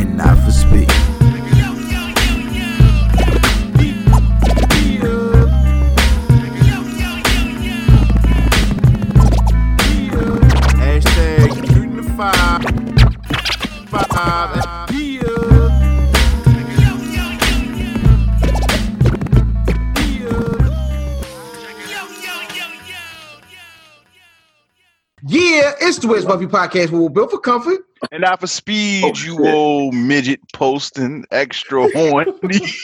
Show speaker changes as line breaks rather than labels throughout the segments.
and not for speed. Yeah, it's the Where's Buffy podcast, where we're built for comfort.
And not for speed,
Oh,
you
shit.
old midget posting extra horn. bitch.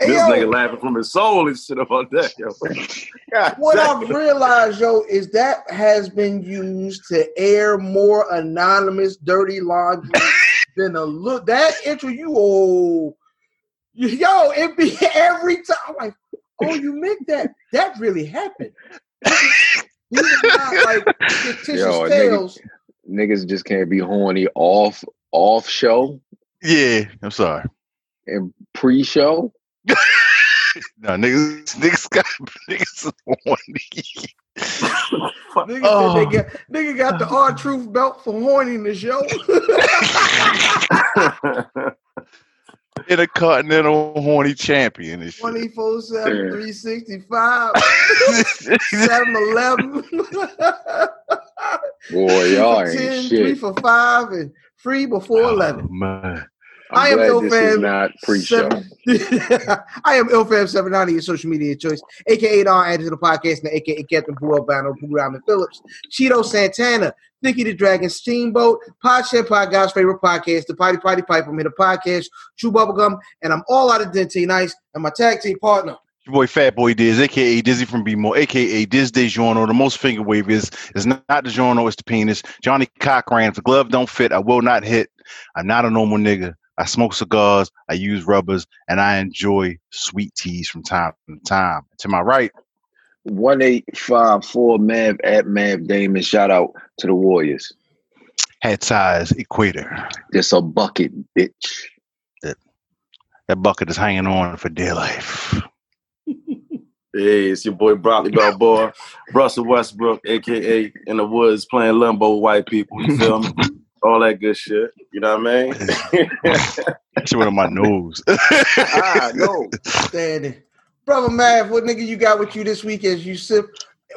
Hey,
This
yo.
nigga laughing from his soul and shit about that, yo. God
What. I've realized, yo, is that has been used to air more anonymous dirty laundry than a look. That intro, you oh, yo, it be every time. I'm like, oh, you make that? That really happened. These are not like fictitious
Yo, nigga.
tales.
niggas just can't be horny off off show
yeah, I'm sorry.
and pre show.
No, niggas, niggas got niggas horny.
Fuck.
Nigga,
Oh.
said they oh. got, nigga got the R Truth belt for horniness, yo.
In a continental horny champion and shit.
24 7, 365, 7 11.
Boy, y'all ain't
10, 3 for 5, and free before 11.
Oh, man.
I'm
I am
glad this is not pre show.
I am IlFam790, your social media choice, aka Don added to the podcast, and aka Captain Boo Albano, Boo Ramen Phillips, Cheeto Santana, Nicky the Dragon, Steamboat, Pod Shed Pod, God's favorite podcast, the Potty Potty Pipe, I'm here the podcast, Chew Bubblegum, and I'm all out of Dente Nice, and my tag team partner.
Your boy Fat Boy Diz, aka Dizzy from B More, aka Diz DeJourno. The most finger wave is is not the Journo, it's the penis. Johnny Cochran. If the glove don't fit, I will not hit. I'm not a normal nigga. I smoke cigars, I use rubbers, and I enjoy sweet teas from time to time. To my right,
1854 Mav at Mav Damon. Shout out to the Warriors.
hat size equator.
This a bucket, bitch.
That that bucket is hanging on for dear life.
Hey, it's your boy Broccoli Balboa, Russell Westbrook, aka in the woods playing limbo with white people. You feel me? All that good shit. You know what I mean?
That shit went on my nose.
ah, no.
Standing. Brother Mav, what nigga you got with you this week as you sip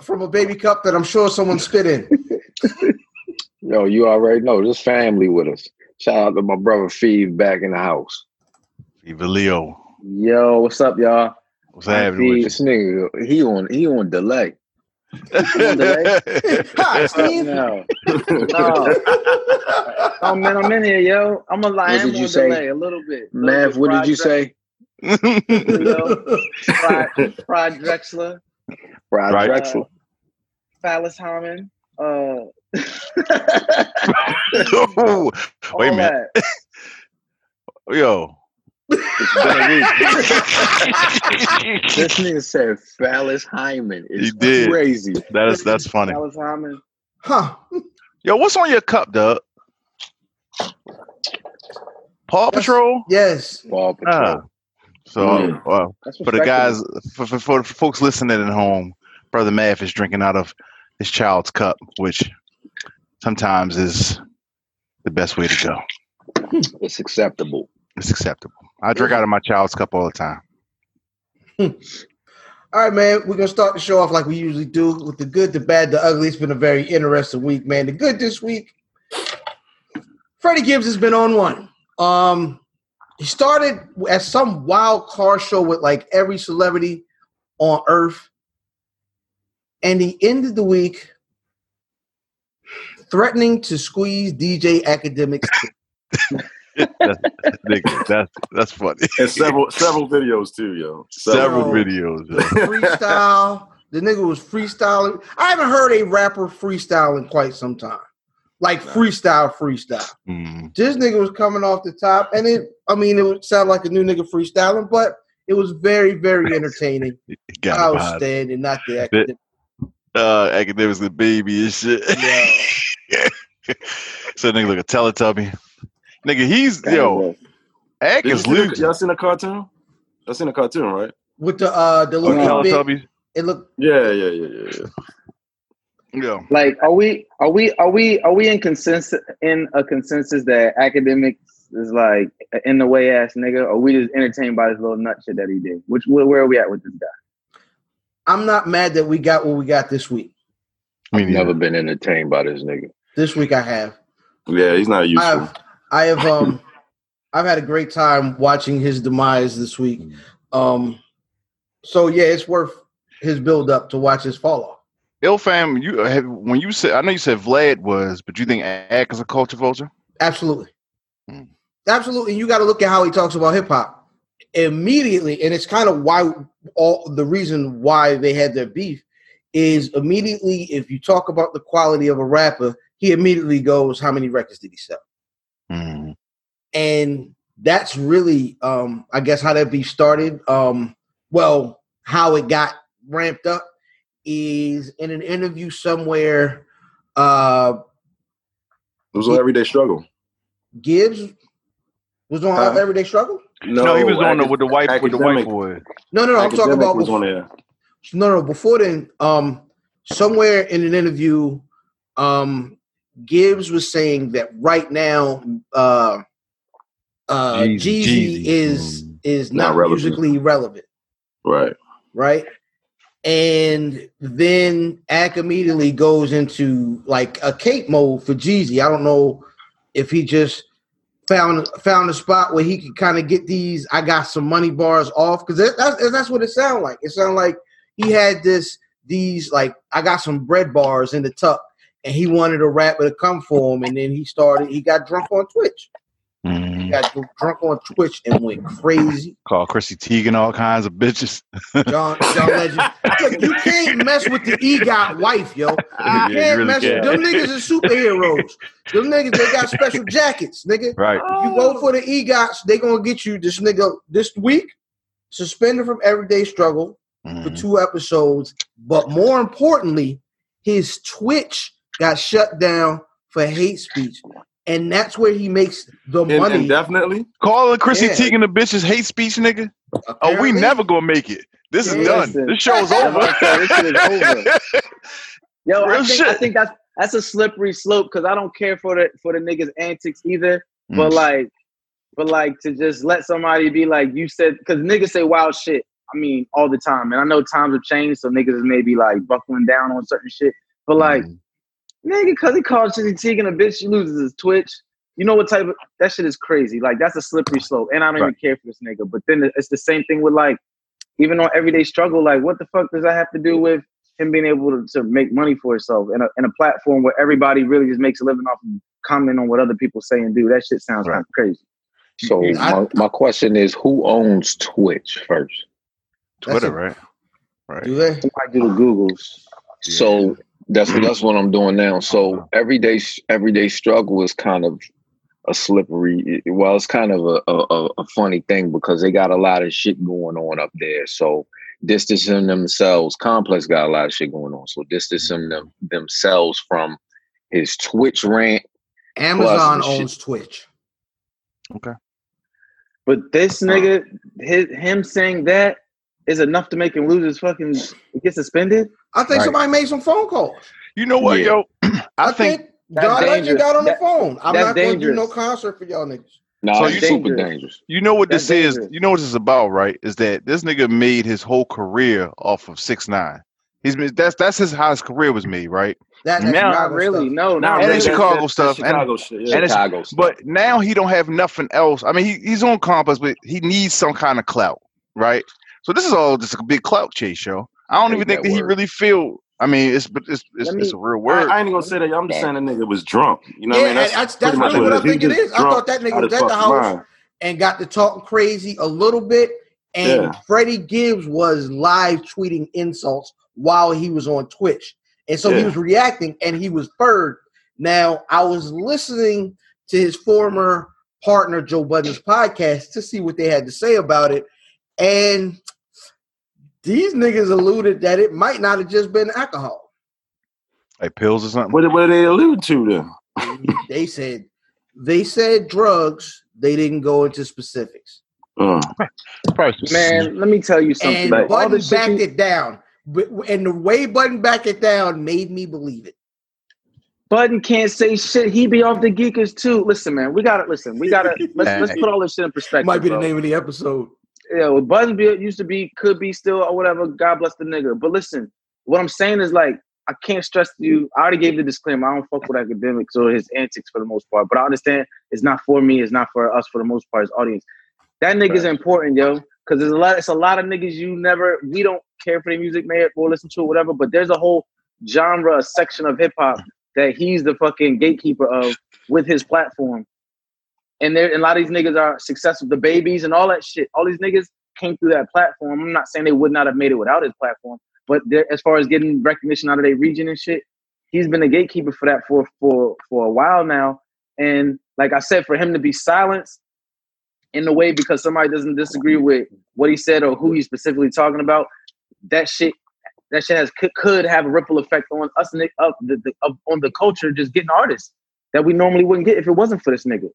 from a baby cup that I'm sure someone spit in?
Yo, you already know this family with us. Shout out to my brother Feeve back in the house.
Viva Leo.
Yo, what's up, y'all?
What's happening
Feeve,
with
this nigga, he on he on delay. on delay?
Hi, Steve.
no.
No. Oh man, I'm in here, yo. I'm a lie.
What did you say?
a little bit. Little
Mav, what did you say?
You know, fried, fried Drexler,
Fried
Right.
Drexel.
Phallus Hammond. Uh,
Oh, Wait a minute.
that.
Yo.
It's been a week. This nigga said Phallus Hyman. It's
He did.
crazy.
That is that's funny.
Phallus Hammond.
Huh.
Yo, what's on your cup, Doug? Paw Patrol?
Yes.
Paw Patrol.
Ah. So,
Mm.
uh,
That's
for the guys, for, for, for folks listening at home, Brother Math is drinking out of his child's cup, which sometimes is the best way to go.
It's acceptable.
It's acceptable. I drink out of my child's cup all the time.
All right, man. We're gonna start the show off like we usually do with the good, the bad, the ugly. It's been a very interesting week, man. The good this week, Freddie Gibbs has been on one. Um, he started at some wild car show with like every celebrity on earth, and he ended the week threatening to squeeze DJ Akademiks.
that's, nigga, that's that's funny.
And several several videos too, yo.
Several
So-
videos. yo.
freestyle The nigga was freestyling. I haven't heard a rapper freestyle in quite some time. Like freestyle, freestyle.
Mm.
This nigga was coming off the top, and it. I mean, it would sound like a new nigga freestyling, but it was very, very entertaining.
Got.
Outstanding, not the academic.
Uh, Akademiks the baby and shit. Yeah. so nigga look a Teletubby. Nigga, he's yo. Ack
Did
is Luke.
Y'all seen a cartoon? Y'all seen a cartoon, right?
With the uh the
Oh,
little bit,
Teletubbies.
it looked
Yeah, yeah, yeah, yeah, yeah.
Yeah.
Like, are we are we are we are we in consensus in a consensus that Akademiks is like in the way ass nigga, or we just entertained by this little nut shit that he did? Which where, where are we at with this guy?
I'm not mad that we got what we got this week.
Me
I've
neither.
never been entertained by this nigga.
This week I have.
Yeah, he's not useful.
I've I have um I've had a great time watching his demise this week. Um so yeah, it's worth his build up to watch his fall off.
Ill fam, you have when you said I know you said Vlad was, but you think Ack is a culture vulture?
Absolutely.
Hmm.
Absolutely. You got to look at how he talks about hip hop immediately. And it's kind of why all the reason why they had their beef is immediately if you talk about the quality of a rapper, he immediately goes, How many records did he sell?
Mm.
and that's really um i guess how that beef started um well how it got ramped up is in an interview somewhere uh
It was an everyday struggle.
gibbs was on
Huh?
everyday struggle
No, no, he was on the, with the white with the white boy.
no no no i'm talking about
was
before,
on there.
no no before then um somewhere in an interview um gibbs was saying that right now uh uh
Jeezy,
Jeezy,
Jeezy.
is
Mm.
is
Not
not,
relevant.
musically relevant
Right.
right? And then Ack immediately goes into like a cape mode for Jeezy. I don't know if he just found found a spot where he could kind of get these. I got some money bars off because that's that's what it sounded like. It sounded like he had this these like I got some bread bars in the tuck, and he wanted a rapper to come for him, and then he started. He got drunk on Twitch. He
Mm.
got drunk on Twitch and went crazy.
Called Chrissy Teigen all kinds of bitches.
John, John Legend. Look, you can't mess with the EGOT wife, yo. You
Yeah,
can't
really
mess
can't.
with them niggas are superheroes. Them niggas, they got special jackets, nigga.
Right.
You go for the EGOTs, they gonna get you this nigga this week, suspended from everyday struggle for
Mhm.
two episodes. But more importantly, his Twitch got shut down for hate speech. And that's where he makes the
In-
money.
Definitely
Calling Chrissy
Yeah.
Teigen a bitch is hate speech, nigga. Oh, we never gonna make it. This is done.
listen.
This show's over.
I'm. This shit is over. Yo, I
Real
think, I think that's that's a slippery slope because I don't care for the for the niggas antics either. But
Mm.
like, but like to just let somebody be like you said, because niggas say wild shit. I mean, all the time, and I know times have changed, so niggas is maybe like buckling down on certain shit. But like,
Mm.
Nigga, because he called Chizzy Teigen a bitch, he loses his Twitch. You know what type of that shit is crazy. Like that's a slippery slope, and I don't even care for this nigga. But then it's the same thing with like, even on everyday struggle. Like, what the fuck does that have to do with him being able to, to make money for himself in a in a platform where everybody really just makes a living off of comment on what other people say and do? That shit sounds
Right.
kind of crazy.
So
I-
my, my question is, who owns Twitch first?
Twitter,
a-
right? Right.
Do they?
Somebody do the Googles.
So that's mm-hmm. that's what I'm doing now. So everyday everyday struggle is kind of a slippery. Well, it's kind of a, a a funny thing because they got a lot of shit going on up there. So distancing themselves, Complex got a lot of shit going on. So distancing them themselves from his Twitch rant.
Amazon
the shit-
owns Twitch. Okay.
But this nigga, his, him saying that is enough to make him lose his fucking get suspended.
I think
Right.
somebody made some phone calls.
You know what,
Yeah.
yo? I think
That's
John Legend
dangerous.
got on the phone. I'm not going to do no concert for y'all niggas.
No,
So
it's
you-
super
dangerous.
dangerous.
you know what this
That's
is. You know what this is about, right? Is that this nigga made his whole career off of six nine. He's been that's that's his how his career was made, right?
That, that's
Now-
Not really.
stuff.
No,
And
not
in
really.
Chicago stuff, and-
Chicago shit. Yeah.
and
Chicago stuff.
But now he don't have nothing else. I mean, he, he's on Compass, but he needs some kind of clout, right? So this is all just a big clout chase, yo. I don't
Hate
even think
that
that he really feel. I mean, it's but it's it's,
me-
it's a real word.
I ain't gonna say that. I'm just saying the nigga was drunk. You know
yeah,
what I mean?
and that's, that's really what I think
He
it
just
is. I thought that nigga was at the house
mind.
and got to talking crazy a little bit. And
Yeah.
Freddie Gibbs was live tweeting insults while he was on Twitch. And so he was reacting and he was third. Now, I was listening to his former partner, Joe Budden's podcast, to see what they had to say about it. And these niggas alluded that it might not have just been alcohol.
Like pills or something.
What, did- what did they allude to then?
they said they said drugs. They didn't go into specifics.
Uh.
Probably some
Man, let me tell you something.
And
like,
all
Budden
the shit
backed
you-
it down. And the way Budden backed it down made me believe it.
Budden can't say shit. He be off the geekers too. Listen, man, we gotta listen. We gotta let's let's put all this shit in perspective.
Might be the name of the episode.
Yeah, well, Budden be, used to be, could be still, or whatever. God bless the nigga. But listen, what I'm saying is like, I can't stress to you. I already gave the disclaimer. I don't fuck with Akademiks or his antics for the most part. But I understand it's not for me. It's not for us for the most part as audience. That nigga's important, yo. Because there's a lot. It's a lot of niggas you never. We don't care for the music, man, or listen to it, whatever. But there's a whole genre, a section of hip hop that he's the fucking gatekeeper of with his platform. And there, and a lot of these niggas are successful. The babies and all that shit. All these niggas came through that platform. I'm not saying they would not have made it without his platform, but as far as getting recognition out of their region and shit, he's been a gatekeeper for that for for for a while now. And like I said, for him to be silenced in the way because somebody doesn't disagree with what he said or who he's specifically talking about, that shit. That shit has could, have a ripple effect on us up the, the on the culture just getting artists that we normally wouldn't get if it wasn't for this nigga.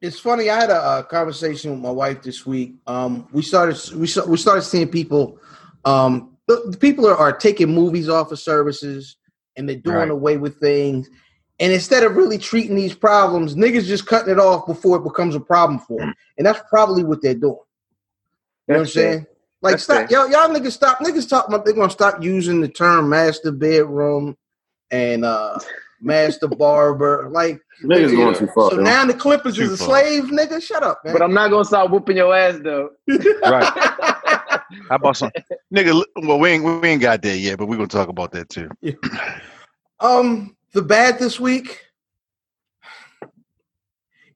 It's funny. I had a, a conversation with my wife this week. Um, we started we we started seeing people. Um, the, the people are, are taking movies off of services and they're doing
Right.
away with things. And instead of really treating these problems, niggas just cutting it off before it becomes a problem for them. And that's probably what they're doing. You know what I'm
That's
saying? Like
That's
stop, y'all, y'all niggas stop. Niggas talk about they're gonna stop using the term master bedroom and uh master barber. Like
Niggas going too far.
so
yo.
now the Clippers
Too
is a
far.
slave, nigga. Shut up, man.
But I'm not gonna stop whooping your ass though.
Right. How about some nigga? Well, we ain't we ain't got there yet, but we're gonna talk about that too.
Um, the bad this week.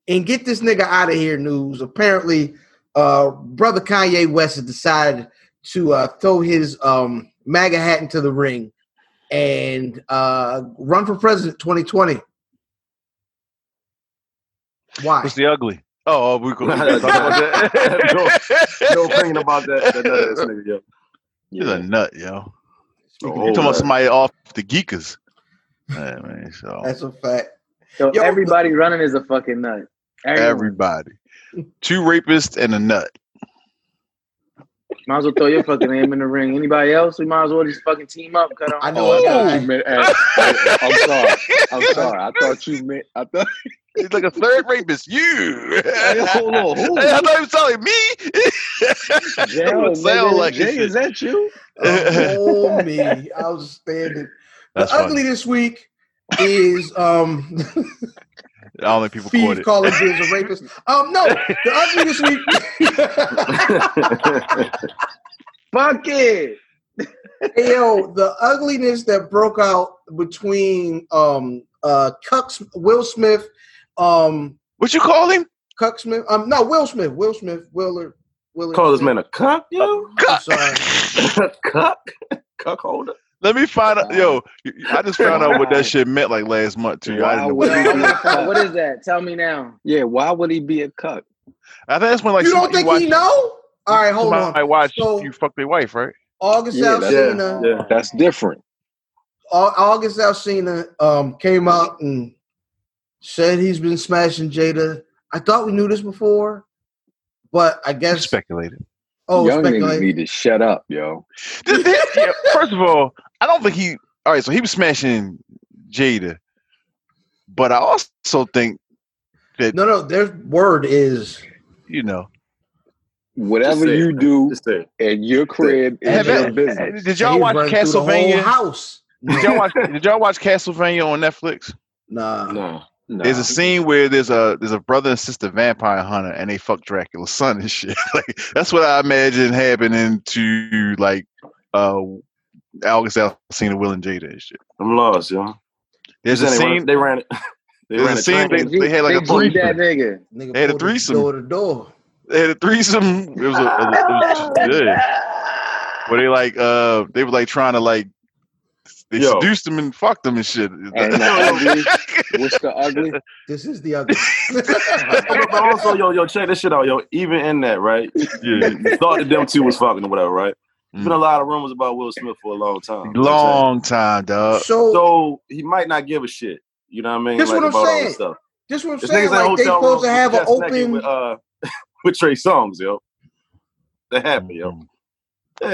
And get this nigga out of here news. Apparently, uh, brother Kanye West has decided to uh, throw his um, MAGA hat into the ring and uh, run for president 2020. Why?
What's the ugly? Oh, oh, we gonna talk about that.
no opinion about that. that, that, that nigga, yo.
He's a nut, yo.
Oh,
You talking about somebody off the geekers? Yeah, man. So
That's a fact.
So
Yo,
everybody running is a fucking nut. Everyone.
everybody, two rapists and a nut.
Might as well throw your fucking name in the ring. Anybody else? We might as well just fucking team up. Cut on.
I know a
I
guy.
thought you meant- hey, hey, I'm sorry. I'm sorry. I thought you meant. I thought.
He's like a third rapist. You.
Hey, hold on, who?
Hey, I thought he was telling me.
Jay,
That would sound
nigga,
like
Jay,
it.
is that you?
Oh, me. Outstanding.
That's
the
funny.
ugly this week is um
I don't think people caught
Steve
it.
calling Biz a rapist. Um, no, the ugly this week.
Fuck it.
Hey, yo, the ugliness that broke out between um uh Cuck Will Smith, um
What you call him?
Cuck Smith, um no Will Smith, Will Smith, Willard, Willard.
Call this man a cuck, yo.
I'm sorry.
cuck, cuck holder.
Let me find out. Yo, I just found out what that shit meant like last month too. I didn't know. What
I'm gonna find- what is that? Tell me now.
Yeah. Why would he be a cuck?
I think that's when like
you don't
somebody
think he know? All right, hold
somebody
on.
watch
So-
you fuck their wife, right?
August
Yeah, that's-
Alsina,
Yeah, yeah.
That's different.
August Alsina um came out and said he's been smashing Jada. I thought we knew this before, but I guess
speculated.
oh
Young niggas need to shut up, yo.
This- this- yeah, First of all, I don't think he. All right, so he was smashing Jada, but I also think that
No, no, their word is
you know.
Whatever you do
Just say it.
in your crib is your business.
did y'all watch
running through
Castlevania?
house.
Did y'all watch? Did y'all watch Castlevania on Netflix?
Nah.
No.
Nah.
There's a scene where there's a there's a brother and sister vampire hunter and they fuck Dracula's son and shit. like that's what I imagine happening to like uh August Alsina, Will and Jada and shit.
I'm lost, yo.
There's a
said they ran-
scene.
They ran it. They
There's
ran
a
a
scene they, they had like a
they G'd that nigga.
Nigga
They had a
pulled it
threesome.
Door to door.
They had a threesome. It was, a, it was, it was yeah. where they like uh they were like trying to like they
Yo.
seduced them and fucked them and shit.
And the ugly, what's the ugly?
This is the ugly.
but also, yo, yo, check this shit out, yo. Even in that, right?
yeah,
You thought that them two was fucking or whatever, right? There's been a
Mm.
lot of rumors about Will Smith for a long time. You know what I'm saying?
long time, dog.
so,
So he might not give a shit. You know what I mean?
That's
like,
what I'm
about
saying.
this stuff.
this what I'm
This
saying.
niggas in
Like they supposed to have an
chest
open.
with, uh, with Trey Songz, yo. That happened, yo. Yeah.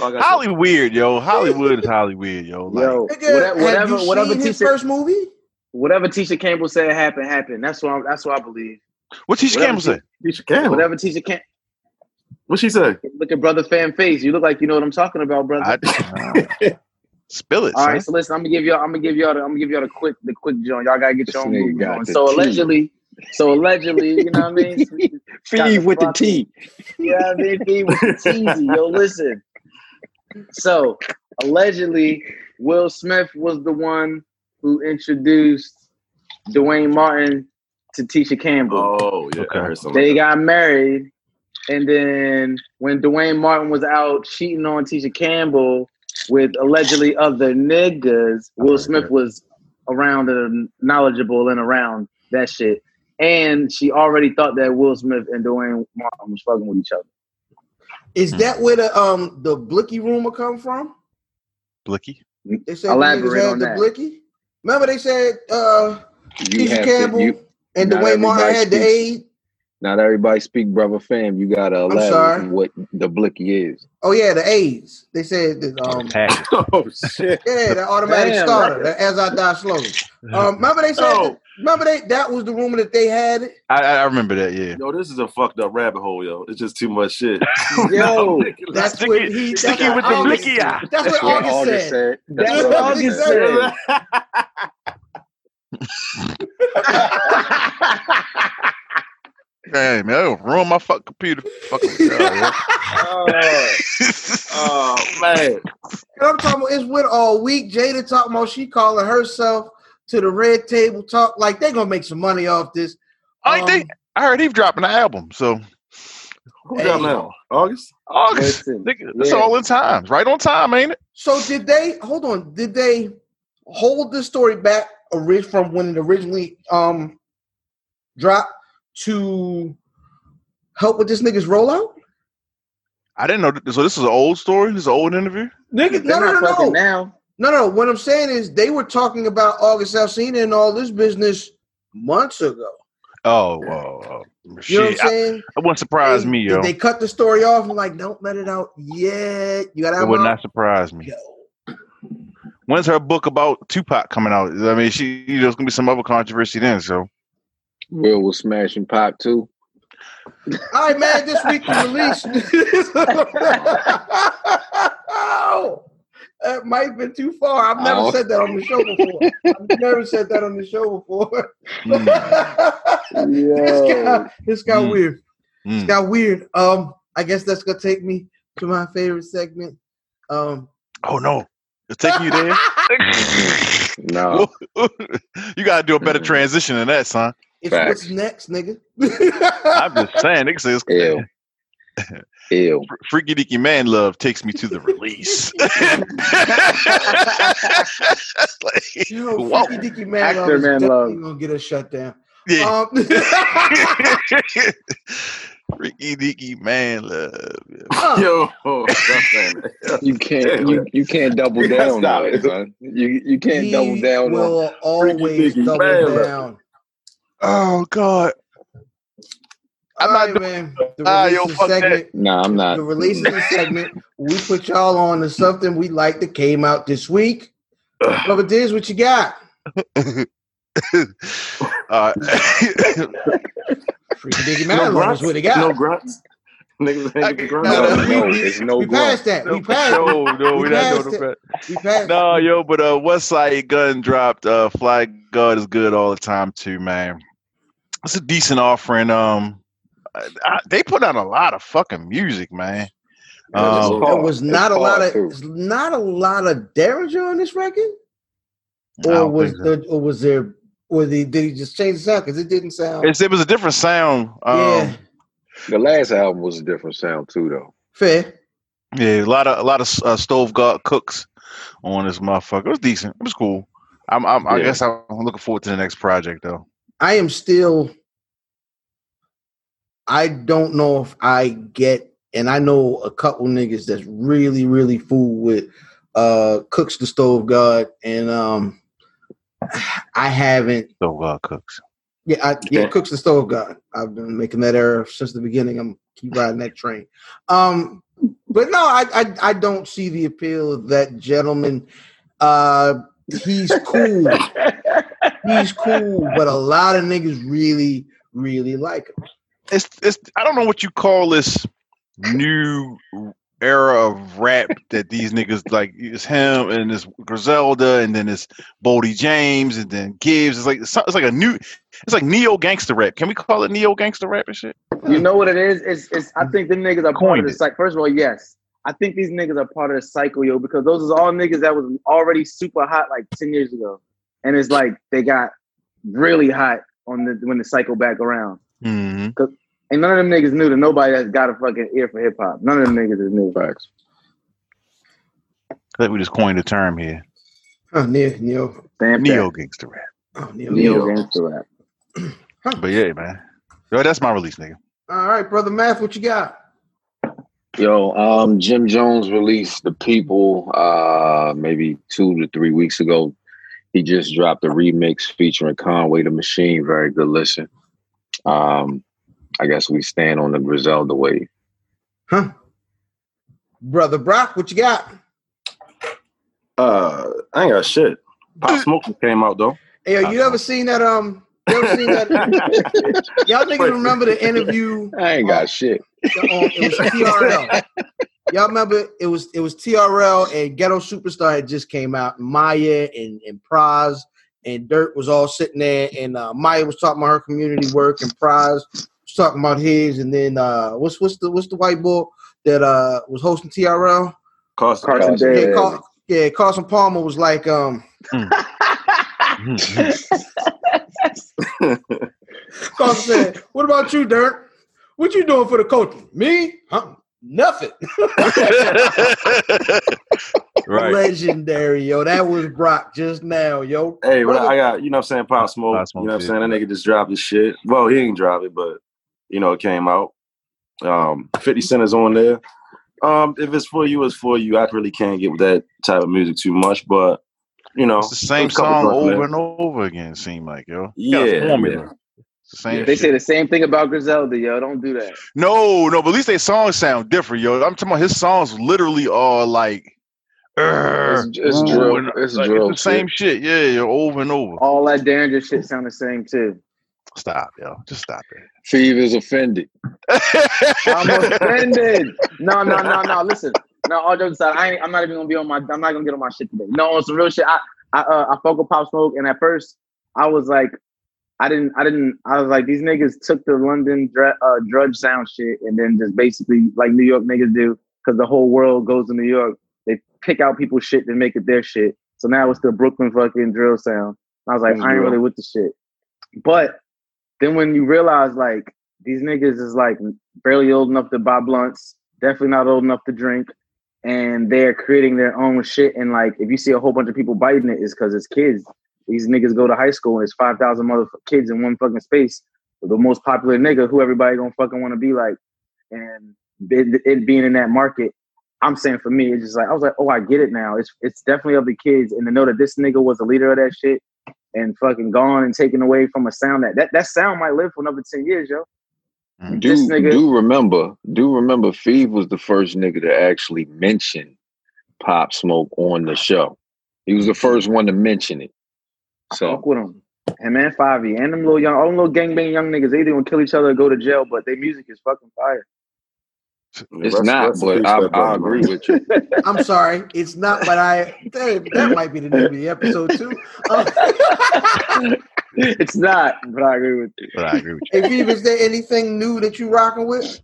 All I gotta say.
Holly weird, yo. Hollywood is Holly weird, yo. Like,
Yo, whatever,
have
whatever,
you
whatever
seen his
Tisha,
first movie?
whatever Tisha Campbell said happened, happened. That's what I, that's what I believe.
what Tisha
Whatever
Campbell said?
Tisha Campbell.
Whatever Tisha Campbell.
What she say?
Look at brother fan face. You look like you know what I'm talking about, brother.
I, spill it,
All
son.
right, so listen. I'm gonna give y'all. I'm gonna give y'all. The, I'm gonna give y'all the quick, the quick joint. Y'all gotta get
This
your own
nigga
movie
got
on. So
tea.
allegedly, so allegedly, you know what I mean?
Feed with the tea.
Yeah, I mean, feed with the teasy. Yo, listen. So allegedly, Will Smith was the one who introduced Duane Martin to Tisha Campbell.
Oh, yeah.
Okay.
I heard something.
they got married, and then when Duane Martin was out cheating on Tisha Campbell with allegedly other niggas, Will Smith was around and knowledgeable and around that shit. And she already thought that Will Smith and Duane Martin was fucking with each other.
Is that where the um the Blicky rumor come from?
Blicky.
They said the
Elaborate
niggas had
on
the
that.
Blicky. Remember they said uh
You
Tisha Campbell
to. You,
and
not
Duane Martin had the
speaks.
Aid.
not everybody speak brother fam. You gotta elaborate
sorry.
what the blicky is.
Oh yeah, the AIDS. They said that um
Oh, shit.
yeah, the automatic
Damn,
starter,
right.
as I die slowly. Um, remember they said
Oh.
that, remember they that was the rumor that they had.
I, I remember that. Yeah.
Yo, this is a fucked up rabbit hole, yo. It's just too much shit.
Yo,
That's
Sticky-
what he that's
sticky
what
with the blicky eye.
That's what August said.
That's
That's
what
what
August
August
said.
Said.
Hey man, that'll ruin my fucking computer. Fucking yeah.
oh, oh, man.
And I'm talking about it's with all week. Jada talking about she calling herself to the red table talk. Like they gonna make some money off this.
I
Um,
think I heard he's dropping an album. So
Who got
Hey.
now? August?
August.
Listen,
It's
yeah.
all in time. Right on time, ain't it?
So did they hold on? Did they hold the story back ori- from when it originally um dropped to help with this nigga's rollout?
I didn't know. That, so this is an old story. This is an old interview.
Nigga,
they're
no, no,
not
no,
fucking
no,
now.
no, no. What I'm saying is they were talking about August Alsina and all this business months ago.
Oh, oh.
You know what I'm
shit! I,
saying?
it wouldn't surprise
They-
me, yo.
They cut the story off and like, don't let it out yet. You gotta
It would
out.
not surprise me.
Yo.
When's her book about Tupac coming out? I mean, she you know, there's gonna be some other controversy then. So
Will was smashing pop too.
All right, man. This week the release. that might have been too far. I've never
Oh.
said that on the show before. I've never said that on the show before.
mm,
this got, this got
Mm.
weird. This
mm.
got weird. Um, I guess that's gonna take me to my favorite segment. Um,
oh no, it's taking you there.
No.
you gotta do a better transition than that, son.
It's
Facts.
what's next, nigga.
I'm just saying. Nigga says,
Ew. Ew.
Freaky Dicky Man Love takes me to the release. Like,
Yo,
whoa.
Freaky Dicky Man
Actor
Love is
Man
definitely
Love.
gonna get us shut down.
Yeah.
Um,
Freaky Dicky Man Love.
Yo, stop.
You can't you, you can't double down on it,
it.
son. You you can't
he
double down on
always
Dicky
double
Man Love.
Down.
Oh God. I'm
All
not
right,
doing-
man. The
Ah,
release
yo,
of the
fuck that.
segment.
Nah, I'm not.
The release of the segment. We put y'all on to something we like that came out this week. Brother Diz, what you got?
uh,
Freaky Dicky
No
Man
grunts?
is what he got.
No grunts? Niggas ain't
I-
the grunts.
No,
No,
no,
no,
we-
it's no
we
grunt.
passed that. We passed.
no, no,
We
we not
passed
doing
it.
that.
We passed.
No, yo, but uh, West Side Gun dropped. Uh, Fly God is good all the time too, man. It's a decent offering. Um, I, I, they put out a lot of fucking music, man.
Yeah, it's
Um,
There was not a lot
hard,
of
too.
not a lot of Daringer on this record, or was
so.
the, or was there or the, did he just change the sound because it didn't sound
It's, it was a different sound. Um,
yeah
The last album was a different sound too, though.
fair.
Yeah, a lot of a lot of uh, stove guard cooks on this motherfucker. It was decent. It was cool. I'm, I'm I guess I'm looking forward to the next project though.
I am still. I don't know if I get, and I know a couple niggas that's really, really fool with uh Cooks the Stove God, and um I haven't.
Stove guard cooks.
Yeah, I, yeah,
Yeah.
Cooks the Stove God. I've been making that error since the beginning. I'm keep riding that train. Um, but no, I, I I don't see the appeal of that gentleman. Uh, he's cool. he's cool, but a lot of niggas really, really like him.
It's it's I don't know what you call this new era of rap that these niggas like it's him and this Griselda and then it's Boldy James and then Gibbs. It's like it's it's like a new it's like neo gangster rap. Can we call it neo gangster rap and shit?
You know what it is? It's, it's I think them niggas are part
Coined
of the
it.
cycle. First of all, yes. I think these niggas are part of the cycle, yo, because those is all niggas that was already super hot like 10 years ago. And it's like they got really hot on the when the cycle back around.
Mm-hmm.
And none of them niggas knew that nobody that's got a fucking ear for hip hop. None of them niggas is new.
Facts.
I think we just coined a term here.
Huh, Neo, Neo,
Neo gangster rap.
oh, Neo,
Neo
Neo.
gangster rap.
But yeah, man. Yo, that's my release, nigga.
All right, brother Math, what you got?
Yo, um, Jim Jones released the people uh maybe two to three weeks ago. He just dropped a remix featuring Conway the Machine. Very good listen. Um, I guess we stand on the Griselda wave.
Huh? Brother Brock, what you got?
Uh, I ain't got shit. Pop Smoke came out though.
Hey, yo, you ever seen that? Um, you ever seen that? Y'all niggas remember the interview?
I ain't got shit.
on, it was TRL. Y'all remember it was it was TRL and Ghetto Superstar had just came out. Mya and and Pras and Dirt was all sitting there, and uh, Mya was talking about her community work, and Pras was talking about his, and then uh, what's what's the what's the white boy that uh was hosting TRL?
Carson,
Carson
Carson
Yeah, Car- yeah, Carson Palmer was like, um, Carson said, "What about you, Dirt? What you doing for the coaching? Me? Huh? Nothing."
right.
Legendary, yo. That was Brock just now, yo.
Hey, but
Brother-
I got you know what I'm saying Pop Smoke.
Pop Smoke,
you know what I'm saying that nigga just dropped his shit. Well, he didn't drop it, but you know it came out. Um, 50 Cent is on there. Um, if it's for you, it's for you. I really can't get with that type of music too much, but you know
It's the same
there's a couple
song over
there.
and over again, seem like, yo. You got a
Yeah,
formula.
yeah.
It's the same
They
shit.
say the same thing about Griselda, yo. Don't do that.
No, no, but at least their songs sound different, yo. I'm talking about his songs literally are like,
It's, it's drill.
and,
It's
like,
drill.
the same shit, yeah, yo, over and over.
All that Daringer shit sound the same too.
Stop, yo, just stop it.
Feeve is offended.
I'm offended. No, no, no, no. Listen, no. All jokes aside, I ain't, I'm not even gonna be on my. I'm not gonna get on my shit today. No, on some real shit. I, I, uh, I fuck with Pop Smoke, and at first, I was like, I didn't, I didn't. I was like, these niggas took the London dr- uh, drudge sound shit, and then just basically like New York niggas do, because the whole world goes to New York. They pick out people's shit and make it their shit. So now it's the Brooklyn fucking drill sound. I was like,
It's
I ain't really with the shit. But then when you realize like these niggas is like barely old enough to buy blunts, definitely not old enough to drink, and they're creating their own shit. And like, if you see a whole bunch of people biting it, it's because it's kids. These niggas go to high school and it's five thousand mother kids in one fucking space. The most popular nigga, who everybody gonna fucking want to be like, and it, it being in that market. I'm saying for me, it's just like I was like, oh, I get it now. It's it's definitely of the kids, and to know that this nigga was a leader of that shit and fucking gone and taken away from a sound that that, that sound might live for another ten years, yo. Mm-hmm.
Do
This nigga-
do remember? Do remember? Feeve was the first nigga to actually mention Pop Smoke on the show. He was the first one to mention it. So
Fuck with him. And man, Fivey and them little young, all them little gangbang young niggas, they either gonna kill each other or go to jail, but their music is fucking fire.
it's not, but I, I agree with you.
I'm sorry, it's not, but I that, that might be the name of the episode too. Uh,
it's not, but I agree with you.
But I agree with you.
hey, Viv, is there anything new that you rocking with?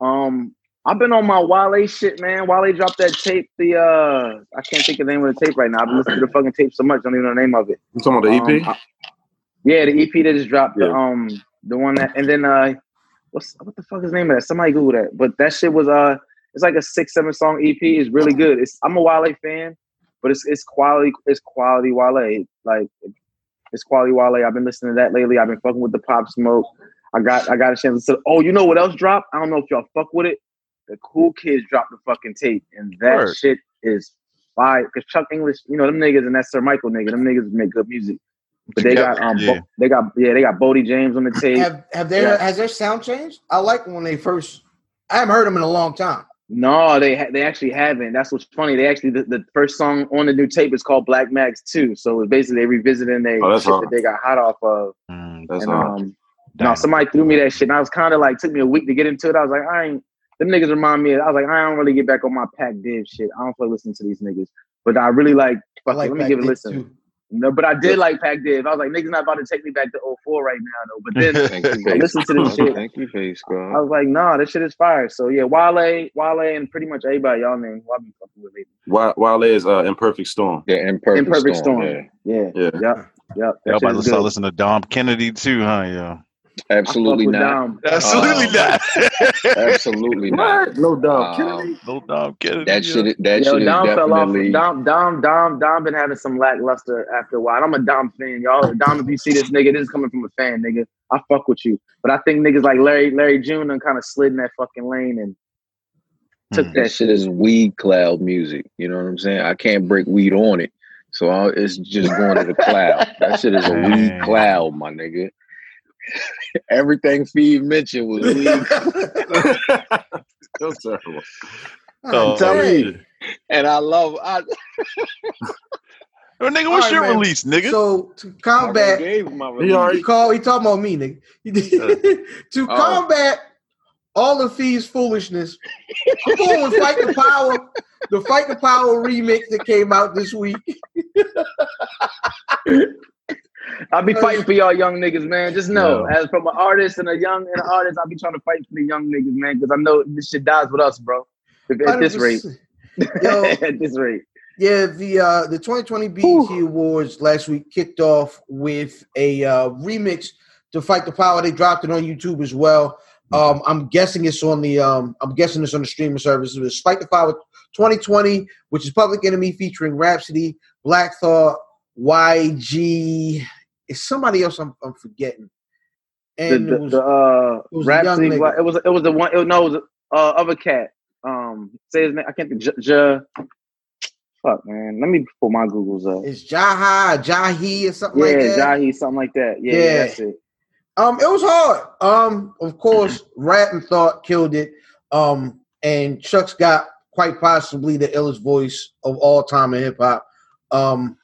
Um, I've been on my Wale shit, man. Wale dropped that tape. The uh, I can't think of the name of the tape right now. I've been listening to the fucking tape so much, I don't even know the name of it.
You talking about the EP?
Um, I- yeah, the EP that just dropped. The, um, the one that, and then uh, what's what the fuck is the name of that? Somebody Google that. But that shit was uh, It's like a six seven song EP. It's really good. It's I'm a Wale fan, but it's it's quality. It's quality Wale. Like it's quality Wale. I've been listening to that lately. I've been fucking with the Pop Smoke. I got I got a chance to. Listen. Oh, you know what else dropped? I don't know if y'all fuck with it. The Cool Kids dropped the fucking tape, and that
Word.
shit is fire. Cause Chuck English, you know them niggas, and that Sir Michael nigga, them niggas make good music. But they got um,
Yeah.
Bo- they got yeah, they got Boldy James on the tape.
Have have their
Yeah.
has their sound changed? I like when they first. I haven't heard them in a long time.
No, they ha- they actually haven't. That's what's funny. They actually the, the first song on the new tape is called Black Mags 2. So it's basically they revisiting they
Oh,
shit
hard.
that they got hot off of.
Mm,
That's
and
all.
um no, somebody threw me that shit. And I was kind of like took me a week to get into it. I was like, I ain't them niggas remind me. Of, I was like, I don't really get back on my Pac Div shit. I don't feel like listening to these niggas. But I really like.
I
Fuck it,
like
let me
Pac
give it a listen.
too.
No, but I did like Pac Div. I was like, niggas not about to take me back to 04 right now though. But then
Thank you,
I listened to this shit.
Thank you, Face
Girl.
I
was like, nah, this shit is fire. So yeah, Wale, Wale, and pretty much everybody y'all name who I be fucking with lately.
Wale is uh, Imperfect Storm.
Yeah, imperfect,
Imperfect
storm.
Storm.
Yeah.
Yeah,
Yeah.
yep, yep.
Y'all
That
about
shit
to
is
start listening to Dom Kennedy too, huh? Yeah.
Absolutely
I fuck with
not.
Dom.
Absolutely
Um,
not.
Absolutely not.
What? No doubt.
Um,
Kennedy.
no Dom Kennedy.
That
yeah.
shit. That
Yo,
shit is
Dom fell off.
definitely.
Dom, Dom, Dom, Dom been having some lackluster after a while. I'm a Dom fan, y'all. Dom, if you see this nigga, this is coming from a fan, nigga. I fuck with you, but I think niggas like Larry, Larry June, done kind of slid in that fucking lane and took
Mm.
That
that
shit is weed cloud music. You know what I'm saying? I can't break weed on it, so I, it's just going to the cloud. That shit is a weed cloud, my nigga. Everything Steve mentioned was weed,
so terrible.
Oh,
Tell me.
and I love. I,
Oh, nigga, what's
All right,
your
man.
release, nigga?
So to combat,
gave him my
He
release.
already-
he call he talking about me, nigga. to
Oh.
combat all of Fee's foolishness, I'm going with Fight the Power, the Fight the Power remix that came out this week.
I'll be fighting for y'all young niggas, man. Just know, as from an artist and a young and an artist, I'll be trying to fight for the young niggas, man, because I know this shit dies with us, bro. If- At this rate,
Yo.
at this rate.
Yeah, the uh the 2020 BET Awards last week kicked off with a uh remix to Fight the Power. They dropped it on YouTube as well. Um I'm guessing it's on the um I'm guessing it's on the streaming services. It's Fight the Power 2020, which is Public Enemy featuring Rapsody, Black Thought, YG. It's somebody else I'm, I'm forgetting. And
the,
it was,
the uh,
it was a young
Rapsody,
nigga.
it was it was the one. It, no, it was uh, other cat. Um, say his name. I can't think. J, J, fuck man. Let me pull my Googles up.
it's Jaha, Jahi, or something
Yeah,
like that.
Jahi, something like that. Yeah,
Yeah.
that's it.
Um, it was hard. Um, of course, Rat and Thought killed it. Um, and Chuck's got quite possibly the illest voice of all time in hip hop. Um,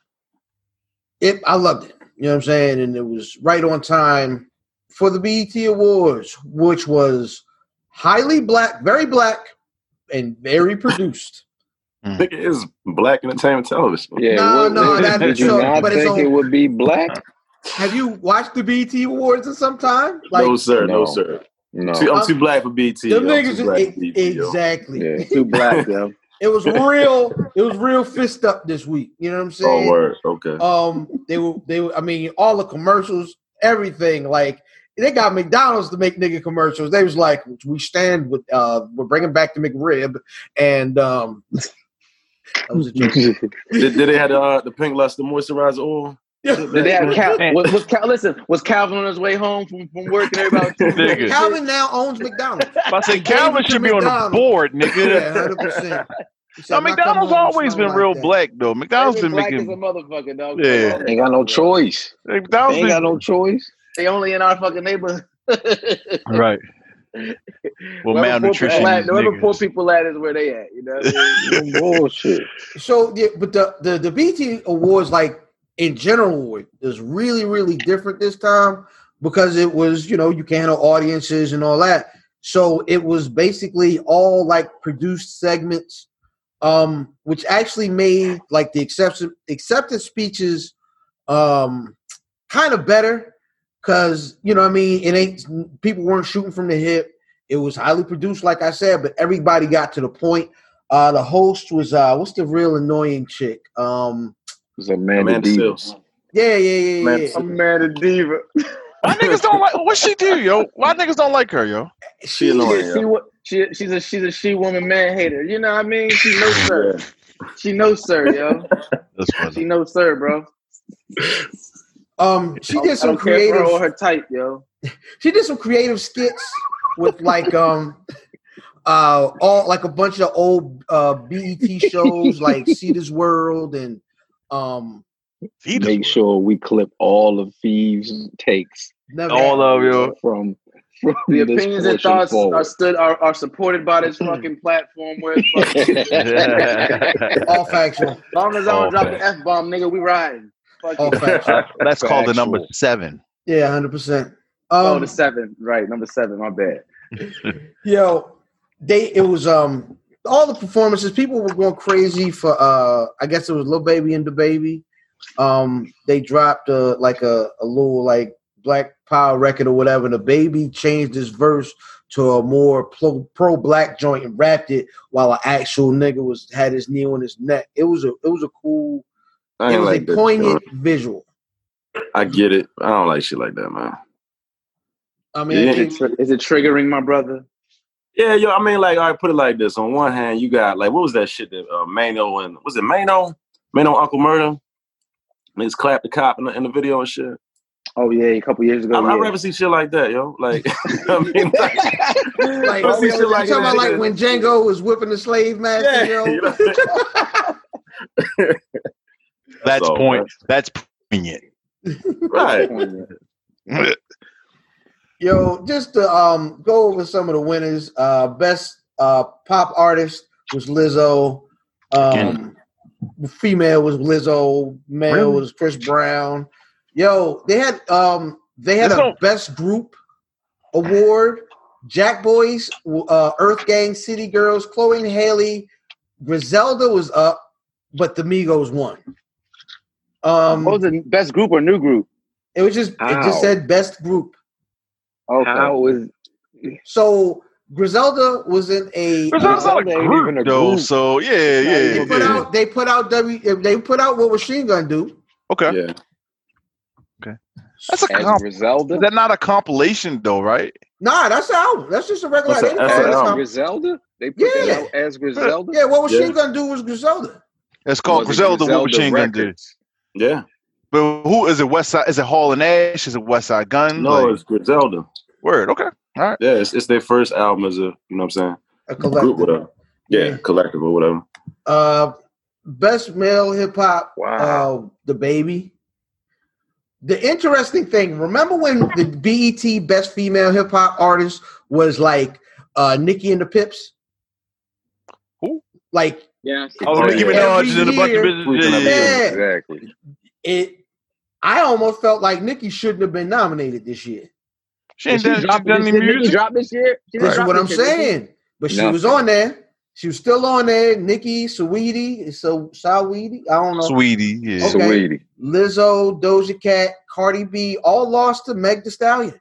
it I loved it. You know what I'm saying? And it was right on time for the BET Awards, which was highly black, very black, and very produced. Hmm.
Nigga is black entertainment television.
Yeah,
No,
what-
no,
what-
that-
did you
so-
not
but it's
think
on-
it would be black?
Have you watched the BET Awards at some time? Like
no sir, no,
No.
sir.
No.
Too- I'm too um, black for BT.
them
I'm too
niggas,
black for BT,
exactly.
Yeah.
Too black, yo.
It was real. It was real fist up this week. You know what I'm saying?
Oh
saying?
word. Okay.
Um, they were they were. I mean, all the commercials, everything. Like they got McDonald's to make nigga commercials. They was like, we stand with. uh We're bringing back the McRib, and um, that was a joke.
did, did they have the, uh, the pink luster moisturizer oil?
Did they have Cal? Was, was Cal? Listen, was Calvin on his way home from, from work and everybody?
Nigga.
Calvin now owns McDonald's.
I say
They gave
Calvin should be on the
McDonald's.
board,
Yeah, hundred percent.
No, McDonald's always been real black though. McDonald's been
black as a motherfucker, dog.
Yeah.
Come on,
Ain't got no choice.
McDonald's
Ain't got no choice.
They only in our fucking neighborhood.
right. Well,
Wherever poor people
malnutrition.
at- Wherever poor people at is where they at. You know. What I mean?
Bullshit.
So, yeah, but the the the BT Awards, like in general, is really really different this time because it was you know you can't handle audiences and all that. So it was basically all like produced segments, um, which actually made like the acceptance acceptance speeches um kind of better because you know I mean it ain't people weren't shooting from the hip. It was highly produced, like I said, but everybody got to the point. Uh, the host was uh, what's the real annoying chick? Um,
was Amanda,
Amanda
Diva.
Seales.
yeah, yeah, yeah,
Man,
yeah.
I'm mad Diva.
Why niggas don't like what she do, yo? Why niggas don't like her, yo?
She,
annoying.
Yeah, she wa- She she's a she's a she woman man hater. You know what I mean? She knows sir. She knows sir, yo.
That's
She knows sir, bro.
Um, she
I
did
don't
some
care for her
creative.
her type, yo.
She did some creative skits with like um, uh, all like a bunch of old uh BET shows like See This World and um,
Feed.
Make sure we clip all of Thieves' takes
never
All of you.
from, from
The opinions and thoughts
forward.
are stood are, are supported by this fucking platform where it's fucking,
all factual,
as long as I don't
All
drop the
facts.
F bomb, nigga, we riding.
All factual.
That's called the number seven.
Yeah, hundred percent.
Oh,
Um,
the seven. Right, number seven, my bad.
yo, they it was um all the performances. People were going crazy for uh I guess it was Lil Baby and DaBaby. Um, they dropped uh like a a little like Black Power record or whatever. And DaBaby changed his verse to a more pro black joint and rapped it while an actual nigga was had his knee on his neck. It was a it was a cool.
I
It was
like
a
that.
poignant visual.
I get it. I don't like shit like that, man.
I mean.
Is it, is it triggering my brother?
Yeah, yo, I mean, like, I put it like this. On one hand, you got like, what was that shit that uh, Mano and was it Mano? Mano Uncle Murda? Niggas clapped the cop in the, in the video and shit.
Oh yeah, a couple years ago.
I, I'd rather see shit like that, yo. Like, I mean, like,
like,
Let's see
you
shit
know,
like
talking
that.
about like when Django was whipping the slave master,
Yeah,
yo.
you know?
That's
So,
point. That's poignant.
right.
Yo, just to um go over some of the winners. Uh best uh pop artist was Lizzo. Um female was Lizzo, male
Really?
was Chris Brown. Yo, they had um they had
Let's
a best group award. Jack Boys, uh Earth Gang, City Girls, Chloe and Halle, Griselda was up, but the Migos won. Um
what was the best group or new group?
it was just it just said best group.
Okay.
How is
So Griselda was in a.
But that's
uh,
not a group,
even a
though.
group.
So yeah,
they
yeah,
put
yeah.
out. They put out W. if They put out what Machine Gun do.
Okay,
Yeah.
that's a
as
comp.
Griselda?
Is that not a compilation though, right?
Nah, that's the album. That's just a regular.
That's a-
they
that's an album.
album.
Griselda? They put
Yeah.
that out as Griselda?
Yeah, what Machine
Yeah.
Gun do was Griselda.
It's called
Was it
Griselda. What Machine Gun did.
Records?
Yeah.
But who is it? West Side? Is it Hall and Ash? Is it Westside Gunn?
No,
Like,
it's Griselda.
word. Okay. All right.
Yeah, it's, it's their first album as a, you know what I'm saying?
A
Group,
collective.
whatever. Yeah,
Yeah.
collective or whatever.
Uh, best male hip hop.
Wow.
Uh, DaBaby. The interesting thing. Remember when the BET Best Female Hip Hop Artist was like uh Nicki and the Pips?
Who?
Like
Yeah.
Oh, Nicki
yeah.
Minaj and a bunch of
Every
bitches.
year.
Yeah, yeah, yeah.
Yeah.
Exactly.
it I almost felt like Nicki shouldn't have been nominated this year.
She ain't
Did
done,
she drop
she done any music.
drop this year? She didn't
That's
drop
what I'm
this year, did she?
saying. But she was on there. She was still on there. Nicki, Saweetie, so Saweetie, I don't know.
Sweetie, yeah.
Okay.
Sweetie.
Lizzo, Doja Cat, Cardi B, all lost to Meg The Stallion.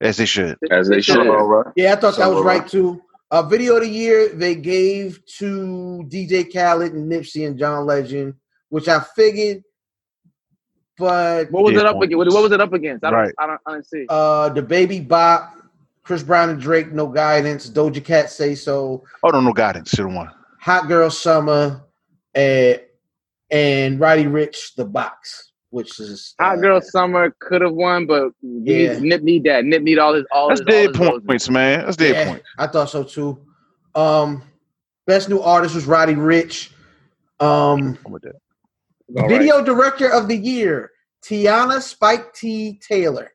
As they should.
As they should.
all right.
Yeah, I thought that was right too. Uh, video of the year they gave to DJ Khaled and Nipsey and John Legend, which I figured, but
What was
Yeah,
it up
points.
against? What was it up against? I don't,
Right.
I don't, I don't see.
uh, DaBaby Bop, Chris Brown and Drake, No Guidance, Doja Cat Say So,
Oh no, no guidance. Should have won.
Hot Girl Summer, and and Roddy Ricch, The Box, which is
Hot
uh,
Girl Summer could have won, but
Yeah.
yeah. Nip need that. Nip need all his all
That's
his, all
dead
his roses.
points, man. That's dead
Yeah,
points.
I thought so too. Um, best new artist was Roddy Ricch. Um,
I'm with that.
All right.
video director of the year, Teyana Spike T. Taylor.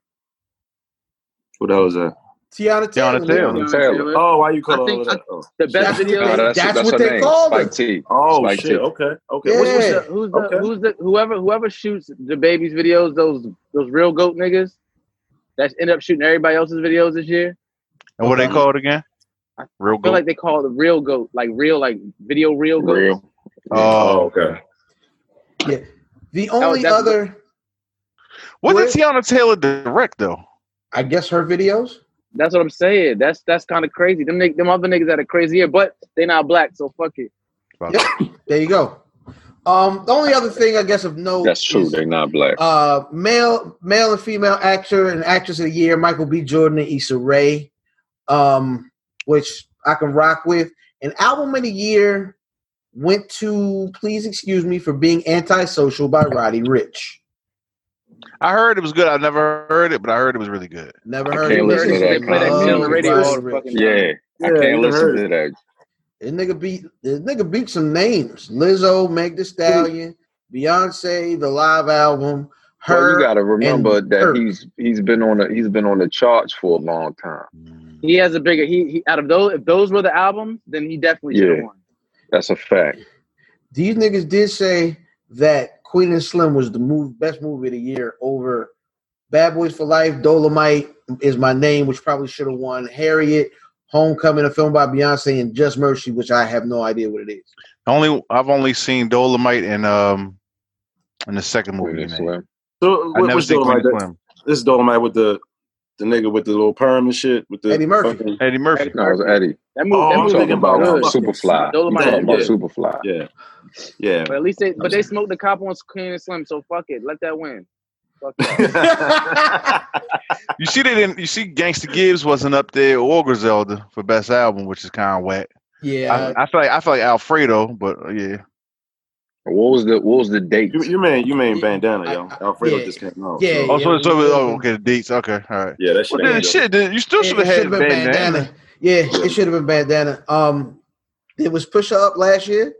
What the hell is that?
Teyana Taylor.
Teyana Taylor.
nigga.
Taylor.
Oh, why you call
I
it
think-
all that? Oh,
The best
That's-
video.
No, that's,
That's
that's,
what they
name.
called her.
Spike T.
oh
Spike
shit.
T.
Okay. Okay.
Yeah.
What's, what's
Who's the, who's the
Okay.
who's the whoever whoever shoots DaBaby's videos? Those those real goat niggas that end up shooting everybody else's videos this year.
And what they
Okay.
called again?
I
Real
I feel
good.
like they call it the real goat, like real like video real goat.
Real.
Oh.
oh, okay.
The only
that's-
other,
what
Where-
did Teyana Taylor direct though?
I guess, her videos.
That's what I'm saying. That's that's kind of crazy. Them them other niggas had a crazy year, but they not black, so fuck it.
Yep. There you go. Um, the only other thing I guess of note.
That's true.
is,
They're not black.
Uh, male, male and female actor and actress of the year: Michael B. Jordan and Issa Rae. Um, which I can rock with. An album of the year went to Please Excuse Me for Being Antisocial by Roddy Ricch.
I heard it was good. I never heard it, but I heard it was really good.
Never heard
can't listen
it.
to that
They play that shit on the radio
Roddy
all the
Ricch.
fucking
Yeah, I can't listen to that.
This nigga beat this nigga beat some names. Lizzo, Meg The Stallion, Beyonce, the live album. Her
Well, you got to remember that
her.
he's he's been on the he's been on the charts for a long time.
He has a bigger. He, he out of those. If those were the albums, then he definitely should have won.
That's a fact.
These niggas did say that Queen and Slim was the move, best movie of the year over Bad Boys for Life, Dolomite is my name, which probably should have won. Harriet, Homecoming, a film by Beyonce, and Just Mercy, which I have no idea what it is.
Only I've only seen Dolomite and um in the second movie.
Queen
he
and. Slim.
So
I
what,
never
what's
seen Queen
Dolomite?
and
That-
Slim.
This is Dolomite with the the nigga with the little perm and shit with the
Eddie Murphy.
fucking-
Eddie Murphy.
No, it was Eddie.
That movie.
Oh,
that
I'm
movie
talking about
good.
fucking
Superfly.
Dolomite
talking about
yeah.
Superfly?
yeah, yeah.
But at least they, but they smoked the cop on Queen and Slim, so fuck it, let that win. Fuck.
You see they didn't. You see Gangsta Gibbs wasn't up there or Griselda for best album, which is kind of whack.
Yeah,
I, I feel like I feel like Alfredo, but uh, yeah.
What was the what was the date?
You, you mean you mean bandana, yo?
I- I-
Alfredo
yeah.
just came out.
Yeah,
so-
Oh, so,
yeah,
so oh, okay, the dates. Okay, all right.
yeah, that shit.
Well, then,
ain't
shit, then you still should have had
should've
bandana.
Yeah, it should have been bandana. Um, it was push up last year.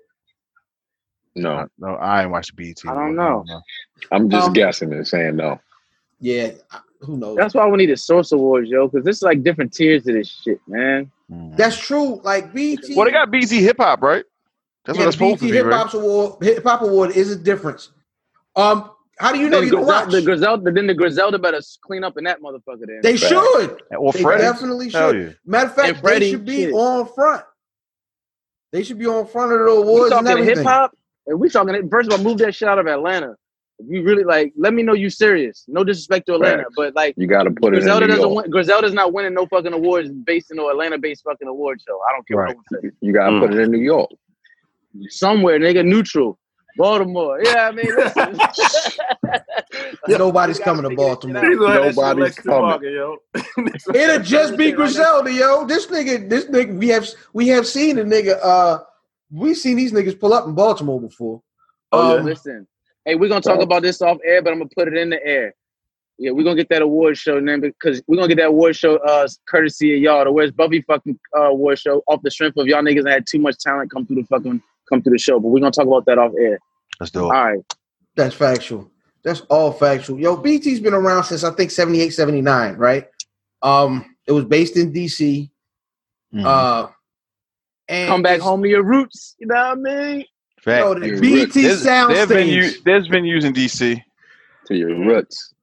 No,
No, I ain't watched BT.
I don't know.
I'm just
Um,
guessing and saying no.
Yeah, who knows?
That's why we need a Source Awards, yo, because this is like different tiers to this shit, man.
Mm.
That's true. Like BT.
Well, they got BT Hip Hop, right? That's
yeah,
what it's
the
supposed
BT
to be,
Hip
right?
Award. Hip Hop Award is a difference. Um, how do you know
Then
you don't watch?
the Griselda, then the Griselda better clean up in that motherfucker. Then
They
Fact.
should.
Or
They
Freddie.
definitely should.
yeah.
Matter of fact,
And
they should be
shit.
on front. They should be on front of the
we
awards and
talking
everything.
hip hop, and we talking. First of all, move that shit out of Atlanta. If you really like, let me know you serious. No disrespect to Atlanta,
Facts.
but like
You got to put it
Griselda doesn't win. Griselda's not winning no fucking awards based in no Atlanta-based fucking award show. I don't care
Right.
what no one says.
You got to
Mm.
put it in New York.
Somewhere, nigga, neutral. Baltimore. Yeah, I mean, listen.
Nobody's coming to Baltimore.
shit out.
He's gonna have that shit
Nobody's
next to
coming.
Market, yo.
It'll just be Griselda, yo. This nigga, this nigga, we have we have seen a nigga. Uh, we seen these niggas pull up in Baltimore before.
Oh, yeah.
Um,
Listen, hey, we're gonna talk about this off air, but I'm gonna put it in the air. Yeah, we're gonna get that award show then because we're gonna get that award show uh courtesy of y'all. The Where's Buffy fucking uh, award show off the strength of y'all niggas that had too much talent come through the fucking come to the show. But we're gonna talk about that off air.
Let's do it.
right.
That's factual. That's all factual. Yo, BT's been around since I think 78, 79, right? Um, it was based in DC.
Mhm.
Uh, and
Come back home to your roots. You know what I mean?
Fact.
No, the BT
There's,
sound
there's been
stage.
u- there's been using DC.
To your roots.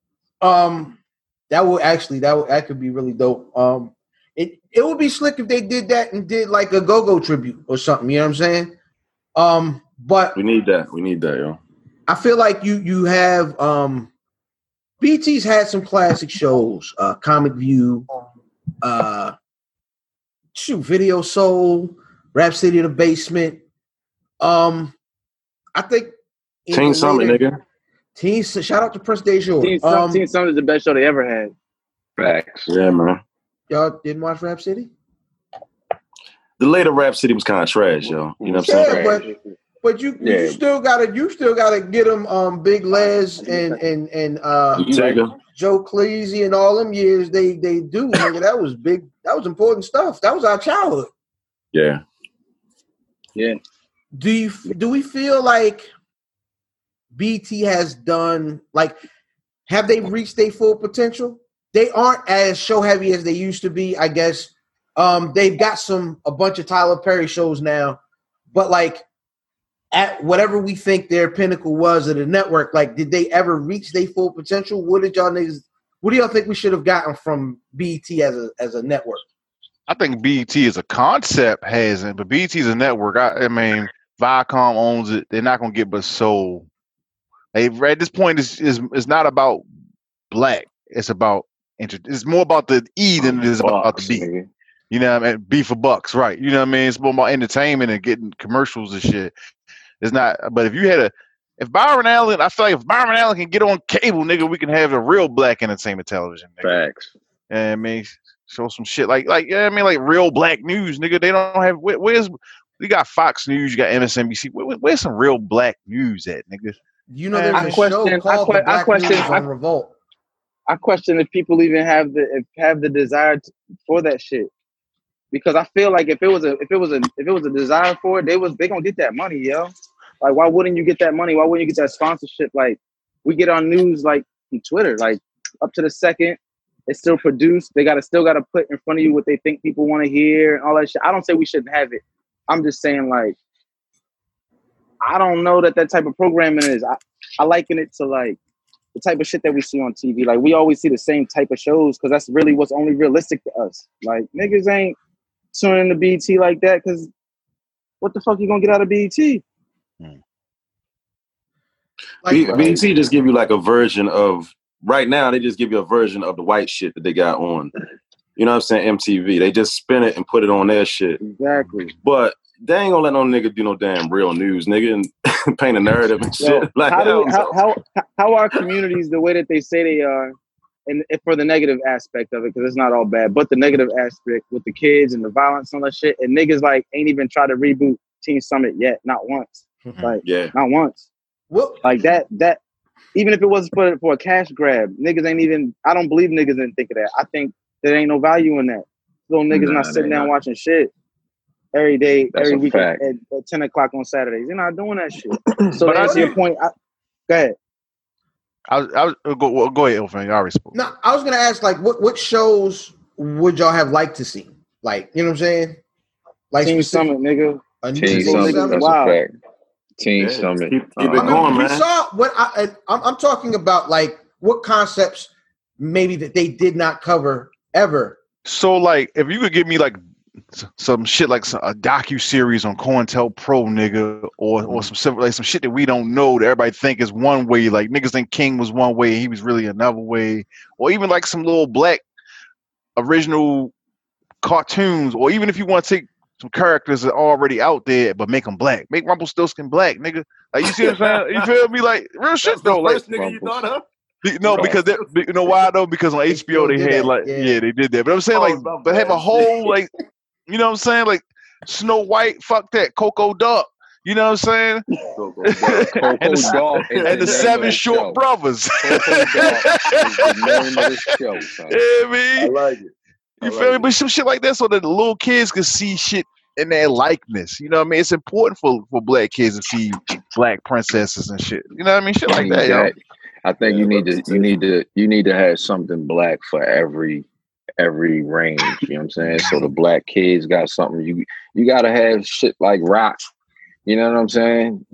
Um, that would actually that would that could be really dope. Um, it it would be slick if they did that and did like a go go tribute or something. You know what I'm saying? Um, but
We need that. We need that, yo.
I feel like you you have um, BT's had some classic shows, uh, Comic View, uh, shoot, Video Soul, Rap City in the Basement. Um, I think in
Teen
the
Summit,
later-
nigga.
Teen, shout out to Prince Dejour.
Teen,
Um,
Teen Summit is the best show they ever had.
Facts.
Yeah, man.
y'all didn't watch Rap City?
The later Rap City was kind of trash, yo. You know what I'm
Yeah,
saying?
but but you
Yeah.
you still gotta you still gotta get them um Big Lez and and and uh
Jigga.
Joe Cleasy and all them years they they do nigga that was big that was important stuff that was our childhood.
Yeah.
Yeah.
Do you do we feel like BT has done like have they reached their full potential? They aren't as show heavy as they used to be, I guess. Um, they've got some a bunch of Tyler Perry shows now, but like at whatever we think their pinnacle was of the network, like did they ever reach their full potential? What did y'all niggas? What do y'all think we should have gotten from BT as a as a network?
I think BET as a concept hasn't, but BET is a network. I, I mean, Viacom owns it. They're not gonna get but so. They at this point is is it's not about black. It's about inter- It's more about the E than it is about
Bucks,
the B.
nigga.
You know what I mean? B for bucks, right? You know what I mean? It's more about entertainment and getting commercials and shit. It's not. But if you had a, if Byron Allen, I feel like if Byron Allen can get on cable, nigga, we can have a real black entertainment television. Nigga.
Facts.
You know I mean? show some shit like like yeah, I mean like real black news, nigga. They don't have where, where's you got Fox News, you got MSNBC. Where, where- where's some real black news at, nigga?
You know,
Man,
there's
I
a
question-
show
I
called
que-
The
I question-
News
I-
Revolt.
I question if people even have the if have the desire to, for that shit. Because I feel like if it was a if it was a if it was a desire for it, they was they gonna get that money, yo. Like why wouldn't you get that money? Why wouldn't you get that sponsorship? Like we get on news like on Twitter, like up to the second, it's still produced. They gotta still gotta put in front of you what they think people want to hear and all that shit. I don't say we shouldn't have it. I'm just saying like I don't know that that type of programming is. I, I liken it to like the type of shit that we see on TV. Like we always see the same type of shows because that's really what's only realistic to us. Like niggas ain't tuning into BT like that because what the fuck you gonna get out of BT? Hmm.
Like,
B- BT just give you like a version of right now. They just give you a version of the white shit that they got on. You know what I'm saying? MTV. They just spin it and put it on their shit.
Exactly.
But they ain't gonna let no nigga do no damn real news, nigga, and paint a narrative and shit.
Yo,
like
how, do we, how, how how are communities the way that they say they are, and if for the negative aspect of it, because it's not all bad, but the negative aspect with the kids and the violence and all that shit, and niggas like ain't even tried to reboot Teen Summit yet, not once, mm-hmm. like
Yeah.
not once.
what,
Like that that even if it wasn't for for a cash grab, niggas ain't even I don't believe niggas didn't think of that. I think there ain't no value in that. Little niggas
Nah,
not sitting down
not.
watching shit every day,
That's
every week at, at, at 10 o'clock on Saturdays. They're not doing that shit. So
But
to answer your point, I, go ahead.
I was, I was uh, go go ahead, Ilfan. You already spoke.
no, I was gonna ask like what what shows would y'all have liked to see? Like, you know what I'm saying? Like
Teen
specific-
Summit, nigga.
a new
Teen
Teen
Summit,
Summit?
that's
Wow.
a fact. Teen
Yeah,
Summit.
keep- keep it
I
going.
mean, we
man.
saw what I, I- I'm, I'm talking about, like what concepts maybe that they did not cover ever.
So like, if you could give me like s- some shit like some, a docu series on COINTELPRO, nigga, or or mm-hmm. some sim- like some shit that we don't know that everybody think is one way, like niggas think King was one way, he was really another way, or even like some little black original cartoons, or even if you want to take some characters that are already out there but make them black, make Rumpelstiltskin black, nigga. Like you see what I'm saying? You feel me? Like real shit
That's
though. Like
first nigga you thought of?
No, because be- you know why though? Because on HBO they had
that,
like
yeah.
yeah. they did that. But I'm saying
Oh,
like but have a whole like you know what I'm saying like Snow White, fuck that, Coco Duck. You know what I'm saying?
Coco
and the,
Dog
and the Seven
the
Short
show.
Brothers.
Coco Dog is the name of the show, son.
yeah,
I like it. I
You
like
feel me?
it.
But some shit like that so that the little kids can see shit in their likeness. You know what I mean? It's important for, for black kids to see black princesses and shit. You know what I mean? Shit like
need
that, yo.
that. I think
Yeah,
you need to you need to you need to have something black for every every range. You know what I'm saying? So the black kids got something. You you gotta have shit like rock. You know what I'm saying?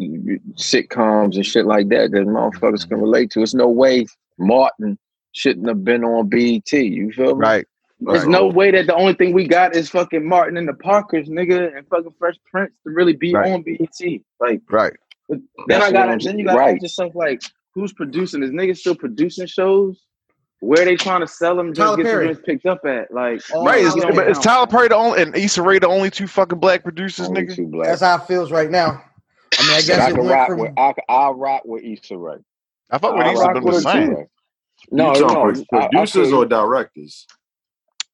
Sitcoms and shit like that that motherfuckers can relate to. It's no way Martin shouldn't have been on BET. You feel me?
Right.
There's
Right.
no way that the only thing we got is fucking Martin and the Parkers, nigga, and fucking Fresh Prince to really be
Right.
on BET. Like
Right.
then
That's
I got then you got to
Right.
ask yourself like, who's producing? Is niggas still producing shows? Where they trying to sell them?
Tyler
Just get
Perry.
the picked up at like.
All
Right. Is,
Tyler
but
Perry.
is Tyler Perry the only and Issa Rae the only two fucking black producers,
Only
nigga?
black.
That's how it feels right now. I mean, I guess
I
it
can
went
rock
from
with I I'll rock with Issa Rae.
I thought with
I'll
Issa been the same.
too. No,
you
no.
talking
I- I
producers or directors?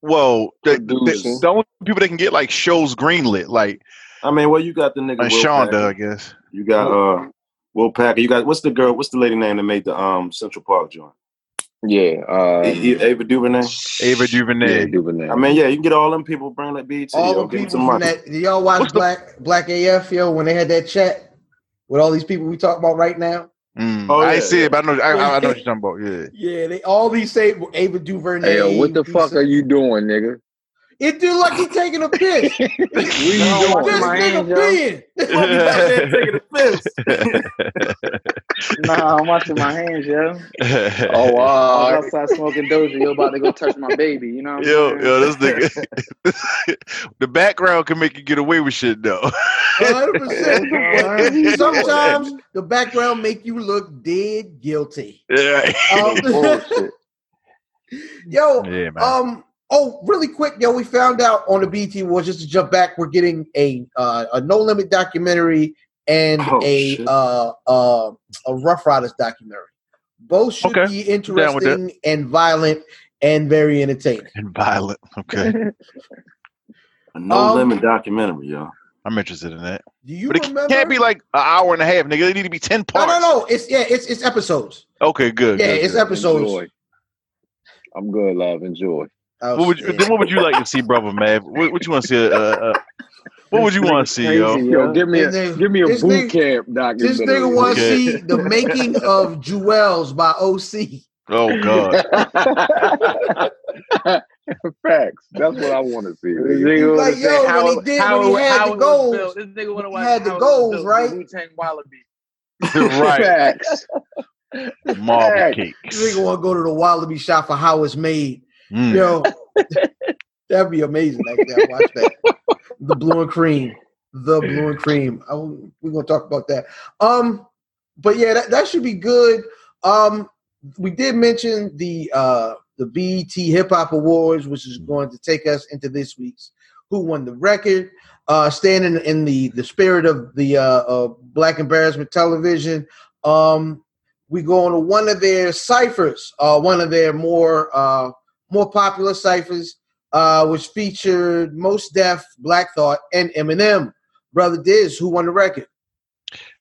Well, the, the, the only people that can get like shows greenlit, like
I mean, well, you got the nigga Will
Shonda,
Packer.
I guess.
You got uh Will Packer. You got what's the girl? What's the lady name that made the um Central Park joint?
Yeah.
A- A- Ava DuVernay.
Ava DuVernay.
Yeah, DuVernay.
I mean, yeah, you can get all them people bring that BT.
all
yo,
the people
some
from that. Did y'all watch
What's the-
Black Black AF yo when they had that chat with all these people we talk about right now?
Mm.
Oh,
I
yeah,
see
yeah.
it, but I know I, I know what you're talking about. Yeah.
Yeah, they all these say Ava DuVernay.
Hey, yo, what the fuck are you doing, nigga?
It do like he taking a piss.
What you
No,
doing?
watch
this
my
nigga
hands, yo.
peeing.
Nah, I'm washing my hands, yo.
Oh, wow!
I
wow.
was outside smoking Doja. You about to go touch my baby? You know? What I'm
Yo,
saying?
yo, this nigga. the background can make you get away with shit though.
100%. Sometimes the background make you look dead guilty.
yeah.
Um, yo,
yeah,
um, oh, really quick, yo, we found out on the BT Awards, just to jump back, we're getting a uh, a No Limit documentary and
Oh,
a
shit.
uh, uh, a Rough Riders documentary. Both should
Okay.
be
down with that.
interesting and violent and very entertaining.
And violent. Okay.
A no
Um,
limit documentary, yo.
I'm interested in that.
Do you
but it
remember?
can't be like an hour and a half, nigga. They need to be 10
no,
parts.
no, no. It's yeah, it's it's episodes.
Okay, good.
Yeah,
good,
it's
good.
episodes.
Enjoy. I'm good, love. Enjoy.
Oh,
What would you, then what would you like to see, brother man? What, what you want to see? Uh, uh, what would you want to see, yo?
Yo, give me a
This nigga-
give me a boot
nigga-
camp documentary.
This nigga want to see the making of Jewelz by OC.
Oh God.
Facts. That's what I want to see.
This
nigga.
nigga
Like,
wanna
yo,
say
when
how-
he did-
how
when he had
how
the
it
goals,
built. This nigga wanna
he
watch
had the
how
goals,
built,
right?
Wu-Tang Wallaby.
right.
Facts.
Marble
Facts.
This nigga want to go to the Wallaby shop for how it's made.
Mm.
Yo, that'd be amazing. Actually, I watch that. The blue and cream, the blue and cream. I, we're gonna talk about that. Um, but yeah, that, that should be good. Um, we did mention the uh the BET Hip Hop Awards, which is going to take us into this week's Who Won the Record. Uh, standing in the the spirit of the uh, uh Black Embarrassment Television. Um, we go on to one of their ciphers, uh, one of their more uh, more popular ciphers, uh, which featured Mos Def, Black Thought, and Eminem. Brother Diz, who won the record?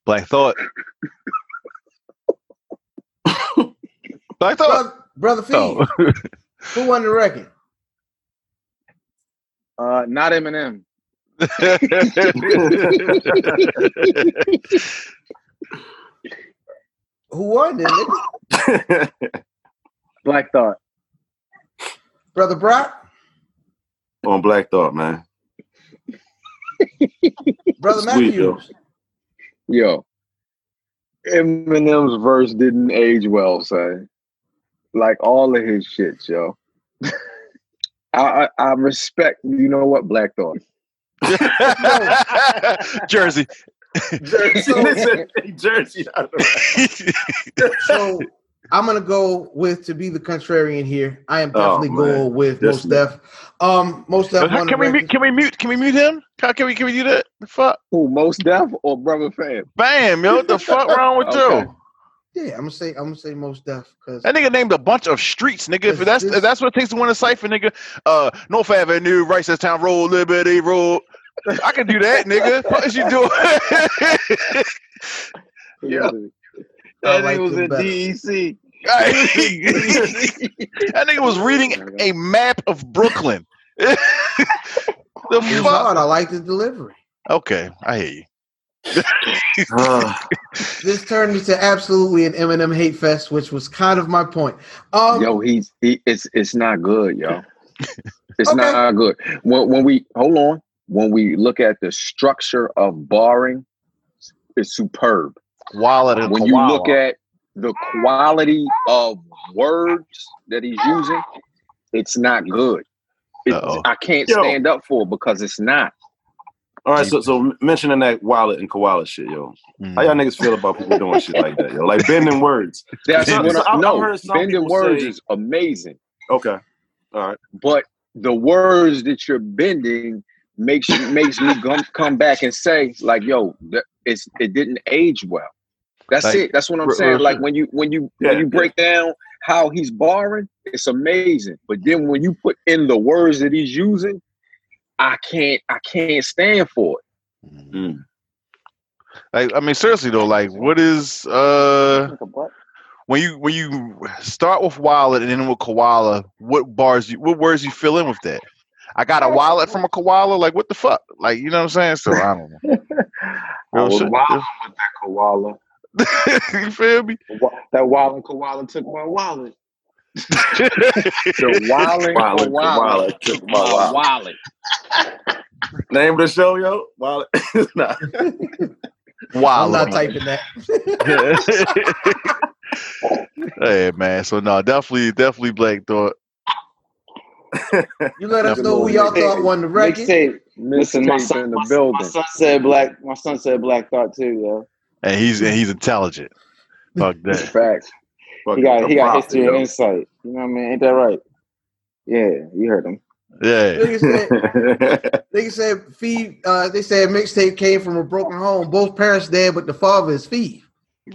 Black Thought. Black Thought.
Brother, Brother Fee,
Oh.
who won the record?
Uh, not Eminem.
Who won it?
Black Thought.
Brother Brock,
On Black Thought, man.
Brother
Sweet, yo.
Matthews.
Yo, Eminem's verse didn't age well, say. Like all of his shit, yo. I, I I respect. You know what, Black Thought.
Jersey.
Jersey, listen, Jersey.
So I'm gonna go with to be the contrarian here. I am
Oh,
definitely
man.
going with
This
Mos Def. Um, Mos Def won
can we mute, can we mute can we mute him? How can we can we do that? The fuck?
Who, Mos Def or Brother Fam?
Bam, yo, what the fuck wrong with
Okay.
you?
Yeah, I'm gonna say I'm gonna say Mos Def because
That nigga named a bunch of streets, nigga. If that's
this-
if that's what it takes to win a cipher, nigga. Uh, North Avenue, Town Road, Liberty Road. I can do that, nigga. What is you doing?
Yeah.
I
That
like
nigga was
them
in
better.
DEC.
that nigga was reading a map of Brooklyn. the
it was
fuck?
hard. I like the delivery.
Okay, I hear you.
Uh,
This turned into absolutely an Eminem hate fest, which was kind of my point. Um,
Yo, he's he. It's it's not good, yo. It's
Okay.
not good. When when we hold on, when we look at the structure of barring, it's superb.
Wallet and
when you look at the quality of words that he's using, it's not good. It's, I can't
Yo.
stand up for it because it's not.
all right, so so mentioning that wallet and koala shit, yo. How y'all niggas feel about people doing shit like that, yo? Like bending words.
That's
So-
what
so
I, no.
heard some
Bending words
say-
is amazing,
Okay. All right.
but the words that you're bending makes you makes me come come back and say like, yo, it's it didn't age well. That's
Like,
it. That's what I'm saying.
r-
Like when you when you
Yeah,
when you break down how he's barring, it's amazing. But then when you put in the words that he's using, I can't I can't stand for it.
Mm.
Like, I mean, seriously though, like, what is uh when you when you start with wallet and then with koala, what bars you what words you fill in with that? I got a wallet from a koala. Like, what the fuck? Like, you know what I'm saying? So I don't know.
I was
shit.
wilding with that koala.
you feel me?
That wilding koala took my wallet. The wilding
Wallet,
koala took
took
my
my
wallet.
Name of the show, yo. Wallet. nah.
I'm not typing that.
hey man, so no, definitely, definitely Black Thought.
You let us know who y'all thought won the record.
Mixtape. Listen, my son,
in the
my,
building.
my son said black. My son said Black Thought too, yo.
And he's and he's intelligent. Fuck that.
Facts.
He got he got
Fucking
history and insight. You know what I mean? Ain't that right? Yeah, you heard him.
Yeah.
Nigga said, nigga said, Fee, uh, they said mixtape came from a broken home. Both parents dead, but the father is Fee.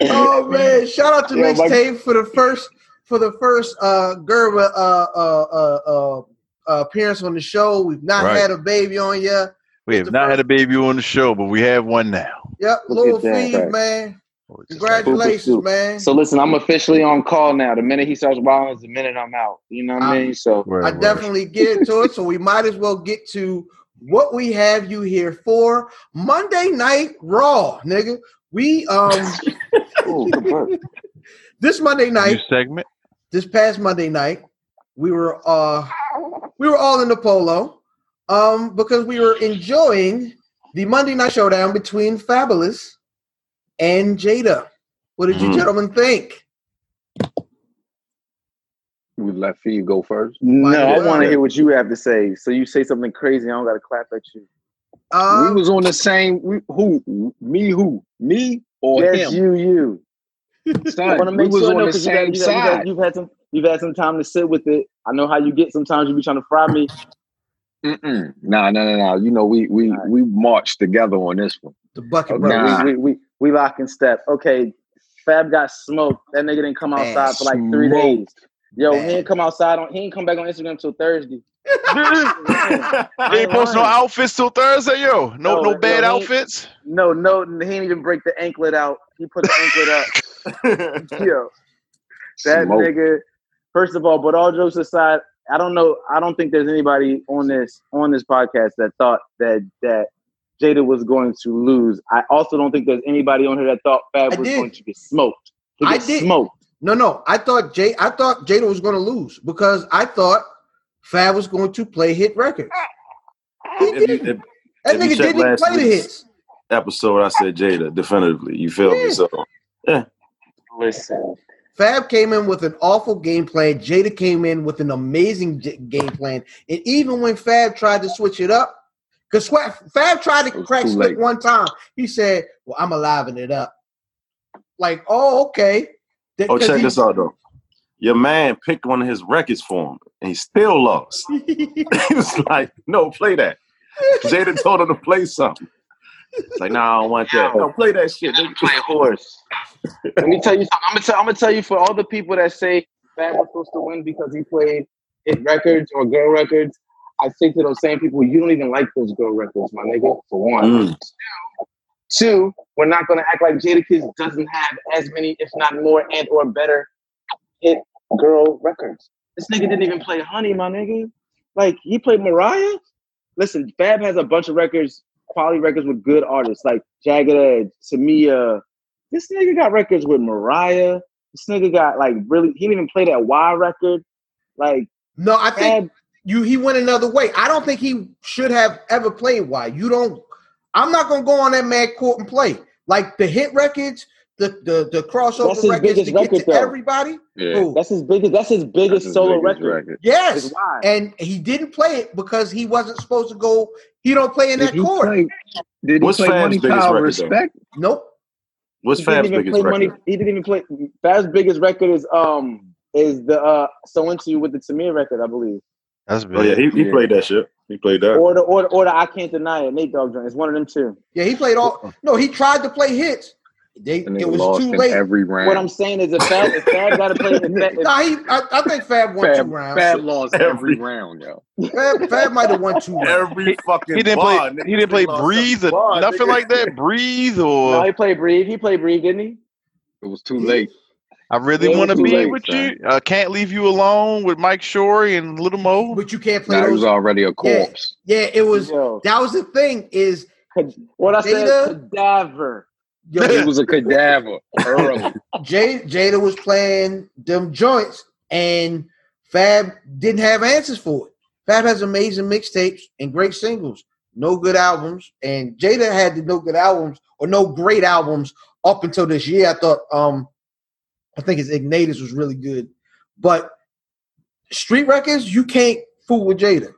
Oh, man, shout out to
Yeah, my-
mixtape for the first for the first uh Gerba uh uh uh uh uh, appearance on the show. We've not
Right.
had a baby on yet.
We have not had a baby on the show, but we have one now.
Yep,
Look
little
at that.
feed, man.
It's just like-
Congratulations, man.
So listen, I'm officially on call now. The minute he starts wilding is the minute I'm out. You know what I mean? So
Word,
I
word.
definitely get into it, so we might as well get to what we have you here for. Monday Night Raw, nigga. We um
Ooh,
this Monday
New
night,
segment.
this past Monday night, we were uh we were all in the polo um because we were enjoying the Monday Night Showdown between Fabolous and Jada. What did you
Mhm.
gentlemen think?
We let Fee go first.
No,
Might
I want to hear what you have to say. So you say something crazy, I don't got to clap at you.
Um,
we was on the same. We, who? Me? Who? Me or
yes,
him?
you, you. I
Son,
want to
we
make
was
sure
on
no,
the
'cause you
same
got, you got, you
side.
got, you've had some, you've had some time to sit with it. I know how you get. Sometimes you be trying to fry me.
Mm-mm. Nah, nah, nah, nah. You know, we we
Alright.
we marched together on this one.
the bucket
Okay,
brother.
Nah.
we, we, we we lock in step. Okay, Fab got smoked. That nigga didn't come
Man,
outside for like three
smoked.
days. Yo,
Man.
he didn't come outside on. He didn't come back on Instagram until Thursday.
They
I
ain't post no outfits till Thursday, yo. No,
No,
no
yo,
bad
he-
outfits.
No, no, he didn't even break the anklet out. He put the anklet up. Yo, that
Smoke.
nigga. First of all, but all jokes aside, I don't know. I don't think there's anybody on this on this podcast that thought that that Jada was going to lose. I also don't think there's anybody on here that thought Fab
I
was
did.
going to get smoked. He
I did.
smoked.
No, no. I thought Jay. I thought Jada was going to lose because I thought Fab was going to play hit records. He
If
didn't.
if-
That
if
nigga didn't play the hits.
episode, I said Jada definitively. You feel
Yeah.
me? So yeah.
Listen,
Fab came in with an awful game plan. Jada came in with an amazing j- game plan. And even when Fab tried to switch it up, because Fab tried to crack Slick one time, he said, "Well, I'm alivening it up." Like, oh, okay.
Oh, check
he-
this out though. Your man picked one of his records for him, and he still lost. he was like, "No, play that." Jada told him to play something. It's like, "Nah, I don't want that. No, play that shit." nigga."
play horse. Let me tell you something. I'm gonna tell. I'm gonna tell you for all the people that say Fab was supposed to win because he played hit records or girl records. I say to those same people, you don't even like those girl records, my nigga. For one.
Mm.
Two, we're not gonna act like Jadakiss doesn't have as many, if not more, and or better hit girl records. This nigga didn't even play Honey, my nigga. Like he played Mariah. Listen, Fab has a bunch of records, quality records with good artists like Jagged Edge, Samia. This nigga got records with Mariah. This nigga got like really. He didn't even play that Y record. Like
no, I think
Fab,
you he went another way. I don't think he should have ever played why. You don't I'm not gonna go on that mad court and play. Like the hit records, the the, the crossover
That's his
records
biggest
to get
record,
to
though.
everybody.
Yeah,
Who?
that's his biggest. That's his biggest
that's his
solo
biggest
record.
Yes. And he didn't play it because he wasn't supposed to go. He don't play in
Did
that court.
play? Did he
What's
play
Fab's
Money
biggest
Power
record, though?
Respect?
Nope.
What's
he didn't
Fab's
even
biggest
play
record?
money. He didn't even play. Fab's biggest record is um is the uh so into you with the Tamia record, I believe,
That's big.
Oh yeah, he, he
Yeah.
played that shit. He played that.
or the or the, or the I can't deny it. Nate Dogg joint. It's one of them two.
Yeah, he played all. No, he tried to play hits. They,
And
it was
lost
too late.
every round.
What I'm saying is, if Fab if Fab got to play, if Fab, if,
Nah, he. I, I think Fab won
Fab,
two rounds.
Fab lost
Every-
every round, yo.
Fab, Fab might have won two rounds.
Every fucking
He didn't play.
nigga.
He didn't play
lost
breathe or
bar,
nothing
nigga.
like that. Breathe
no,
or
he played Breathe. He played Breathe, didn't he?
It was too late.
I really want to be
late,
with
son.
you. I can't leave you alone with Mike Shorey and Little Mo.
But you can't play
Now he
those.
was already a corpse.
Yeah, it was.
Yo,
That was the thing. Is
what I said,
Jada-
cadaver.
Yo,
He was a cadaver early.
Jay, Jada was playing them joints, and Fab didn't have answers for it. Fab has amazing mixtapes and great singles, no good albums, and Jada had the no good albums or no great albums up until this year. I thought, um, I think his Ignatius was really good, but street records you can't fool with Jada,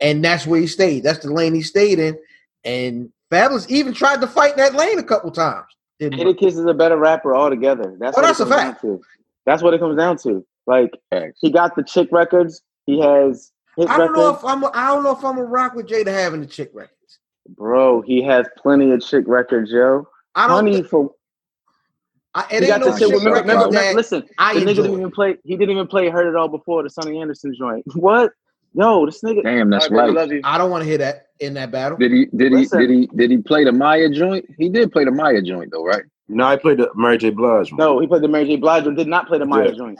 and that's where he stayed. That's the lane he stayed in, and Fabolous even tried to fight that lane a couple times. Didn't work.
Is a better rapper altogether. That's
Oh,
what
that's
it
a
comes
fact.
down to. That's what it comes down to. Like he got the chick records. He has hit
I don't
records.
know if I'm. I don't know if I'm a rock with Jada having the chick records.
Bro, he has plenty of chick records, yo.
I don't.
Honey
think-
for
I,
He
it
got
ain't
the
no
shit
shit
with remember, remember, listen,
I
the nigga didn't even play he didn't even play Heard It All before the Sonny Anderson joint. What? Yo, this nigga
Damn, that's
All baby,
right.
love you.
I don't want to hear that in that battle.
Did he did he did he did he play the Mya joint? He did play the Mya joint though, right?
No, know, I played the Mary J. Blige. one.
No, he played the Mary J. Blige joint, did not play the Mya
Yeah.
joint.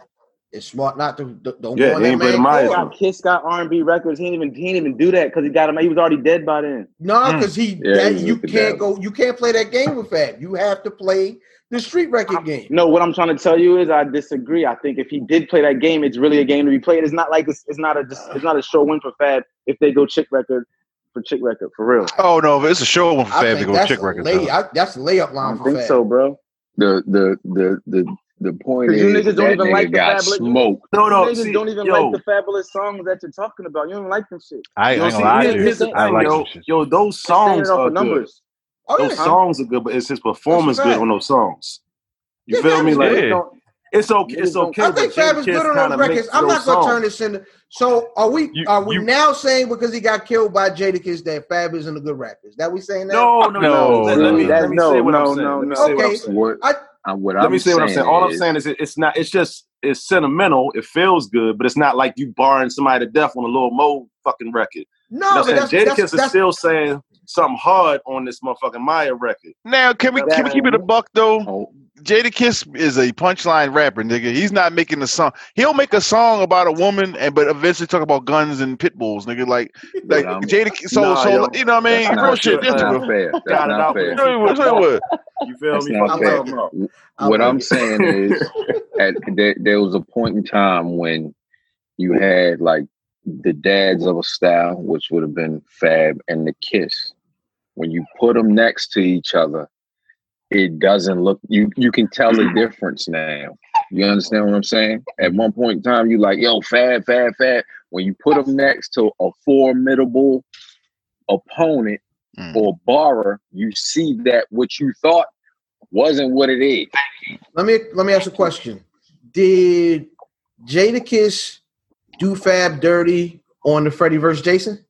It's smart not to don't don't
Yeah,
go
he
that
ain't play the Mya
court.
Got Kiss got R and B records. He didn't even he didn't even do that because he got him. He was already dead by then.
No,
Mm.
because he
Yeah,
that,
he
you can't go. You can't play that game with Fab. You have to play the street record game.
No, what I'm trying to tell you is I disagree. I think if he did play that game, it's really a game to be played. It's not like it's, it's not a just it's uh. not a sure win for Fab if they go chick record for chick record for real.
Oh no, it's a show one for
I
Fab to go
that's
chick
a
records.
lay. I, that's a layup line
don't
for
think
Fab.
so, bro.
The the the the the point
'Cause
is
you niggas don't
that
even
nigga
like the
got
Fabolous-
smoked.
No,
You
no.
niggas
See,
don't even
yo,
like the Fabolous songs that you're talking about. You don't like them shit.
I, I
yo,
ain't
see,
gonna lie to you. I like
yo,
some shit.
yo, those songs are good.
numbers.
Oh
Those
yeah,
songs are good, but it's his performance good on those songs. You
Yeah,
feel
Fab
me? Like
good.
Don't-
it's okay, it's okay.
I think Fab is good on
kinda
those records. I'm not gonna
songs.
turn this into. So are we?
You-
are we
you-
now saying because he got killed by Jadakiss that Fab isn't a good rapper? Is that we saying now?
No, no, no.
No,
Let,
no,
let me,
no.
let me
No,
say what I'm saying.
no,
Let
no.
say what I'm
Okay.
saying.
What
I
uh, what
Let
I'm
me say what I'm saying. All I'm saying is it, it's not. It's just it's sentimental. It feels good, but it's not like you barring somebody to death on a little Mo fucking record.
No,
You know
but
what I'm
that's,
saying?
that's,
Jadakiss is
that's,
still saying something hard on this motherfucking Mya record.
Now, can we can we keep it a buck though?
Oh,
Jadakiss is a punchline rapper, nigga. He's not making a song. He'll make a song about a woman, and but eventually talk about guns and pit bulls, nigga. Like, like
I'm-
Jadakiss. So,
Nah,
so
yo,
you know what I mean?
that's
Real shit.
that's not fair. That's not
out
fair.
You what. Show you what.
You feel
That's
me?
not
fair.
talking about.
I
what
like
I'm saying is, at, there, there was a point in time when you had like the dads of a style, which would have been Fab and the Kiss. When you put them next to each other, it doesn't look. You you can tell the difference now. You understand what I'm saying? At one point in time, you like, yo, Fab, Fab, Fab. When you put them next to a formidable opponent
Mm.
or borrower, you see that what you thought wasn't what it is.
let me let me ask a question. Did Jadakiss do Fab dirty on the Freddie versus Jason?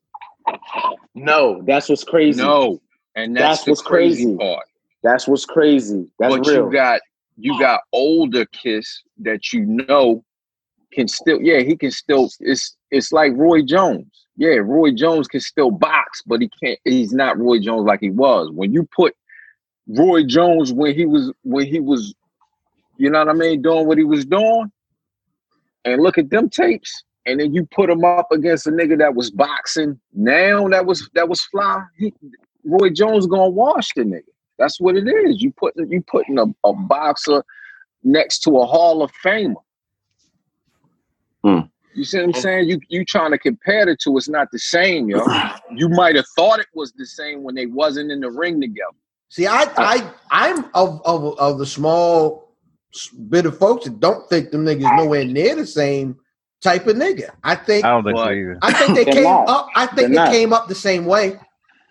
No, that's what's crazy.
No, and that's,
That's
the
what's
crazy,
crazy.
part.
That's what's crazy. That's
but
real.
you got you got older Kiss that you know can still, yeah, he can still. It's it's like Roy Jones. Yeah, Roy Jones can still box, but he can't. He's not Roy Jones like he was. When you put Roy Jones when he was when he was, you know what I mean, doing what he was doing, and look at them tapes, and then you put him up against a nigga that was boxing now that was that was fly. He, Roy Jones gonna wash the nigga. That's what it is. You putting you putting a, a boxer next to a Hall of Famer.
Hmm.
You see what I'm saying? You you trying to compare the two? It's not the same, yo. You might have thought it was the same when they wasn't in the ring together.
See, I I I'm of of, of the small bit of folks that don't think them niggas nowhere near the same type of nigga. I think
I don't think so either.
I think they came
not.
up. I think
They're
they
not.
came up the same way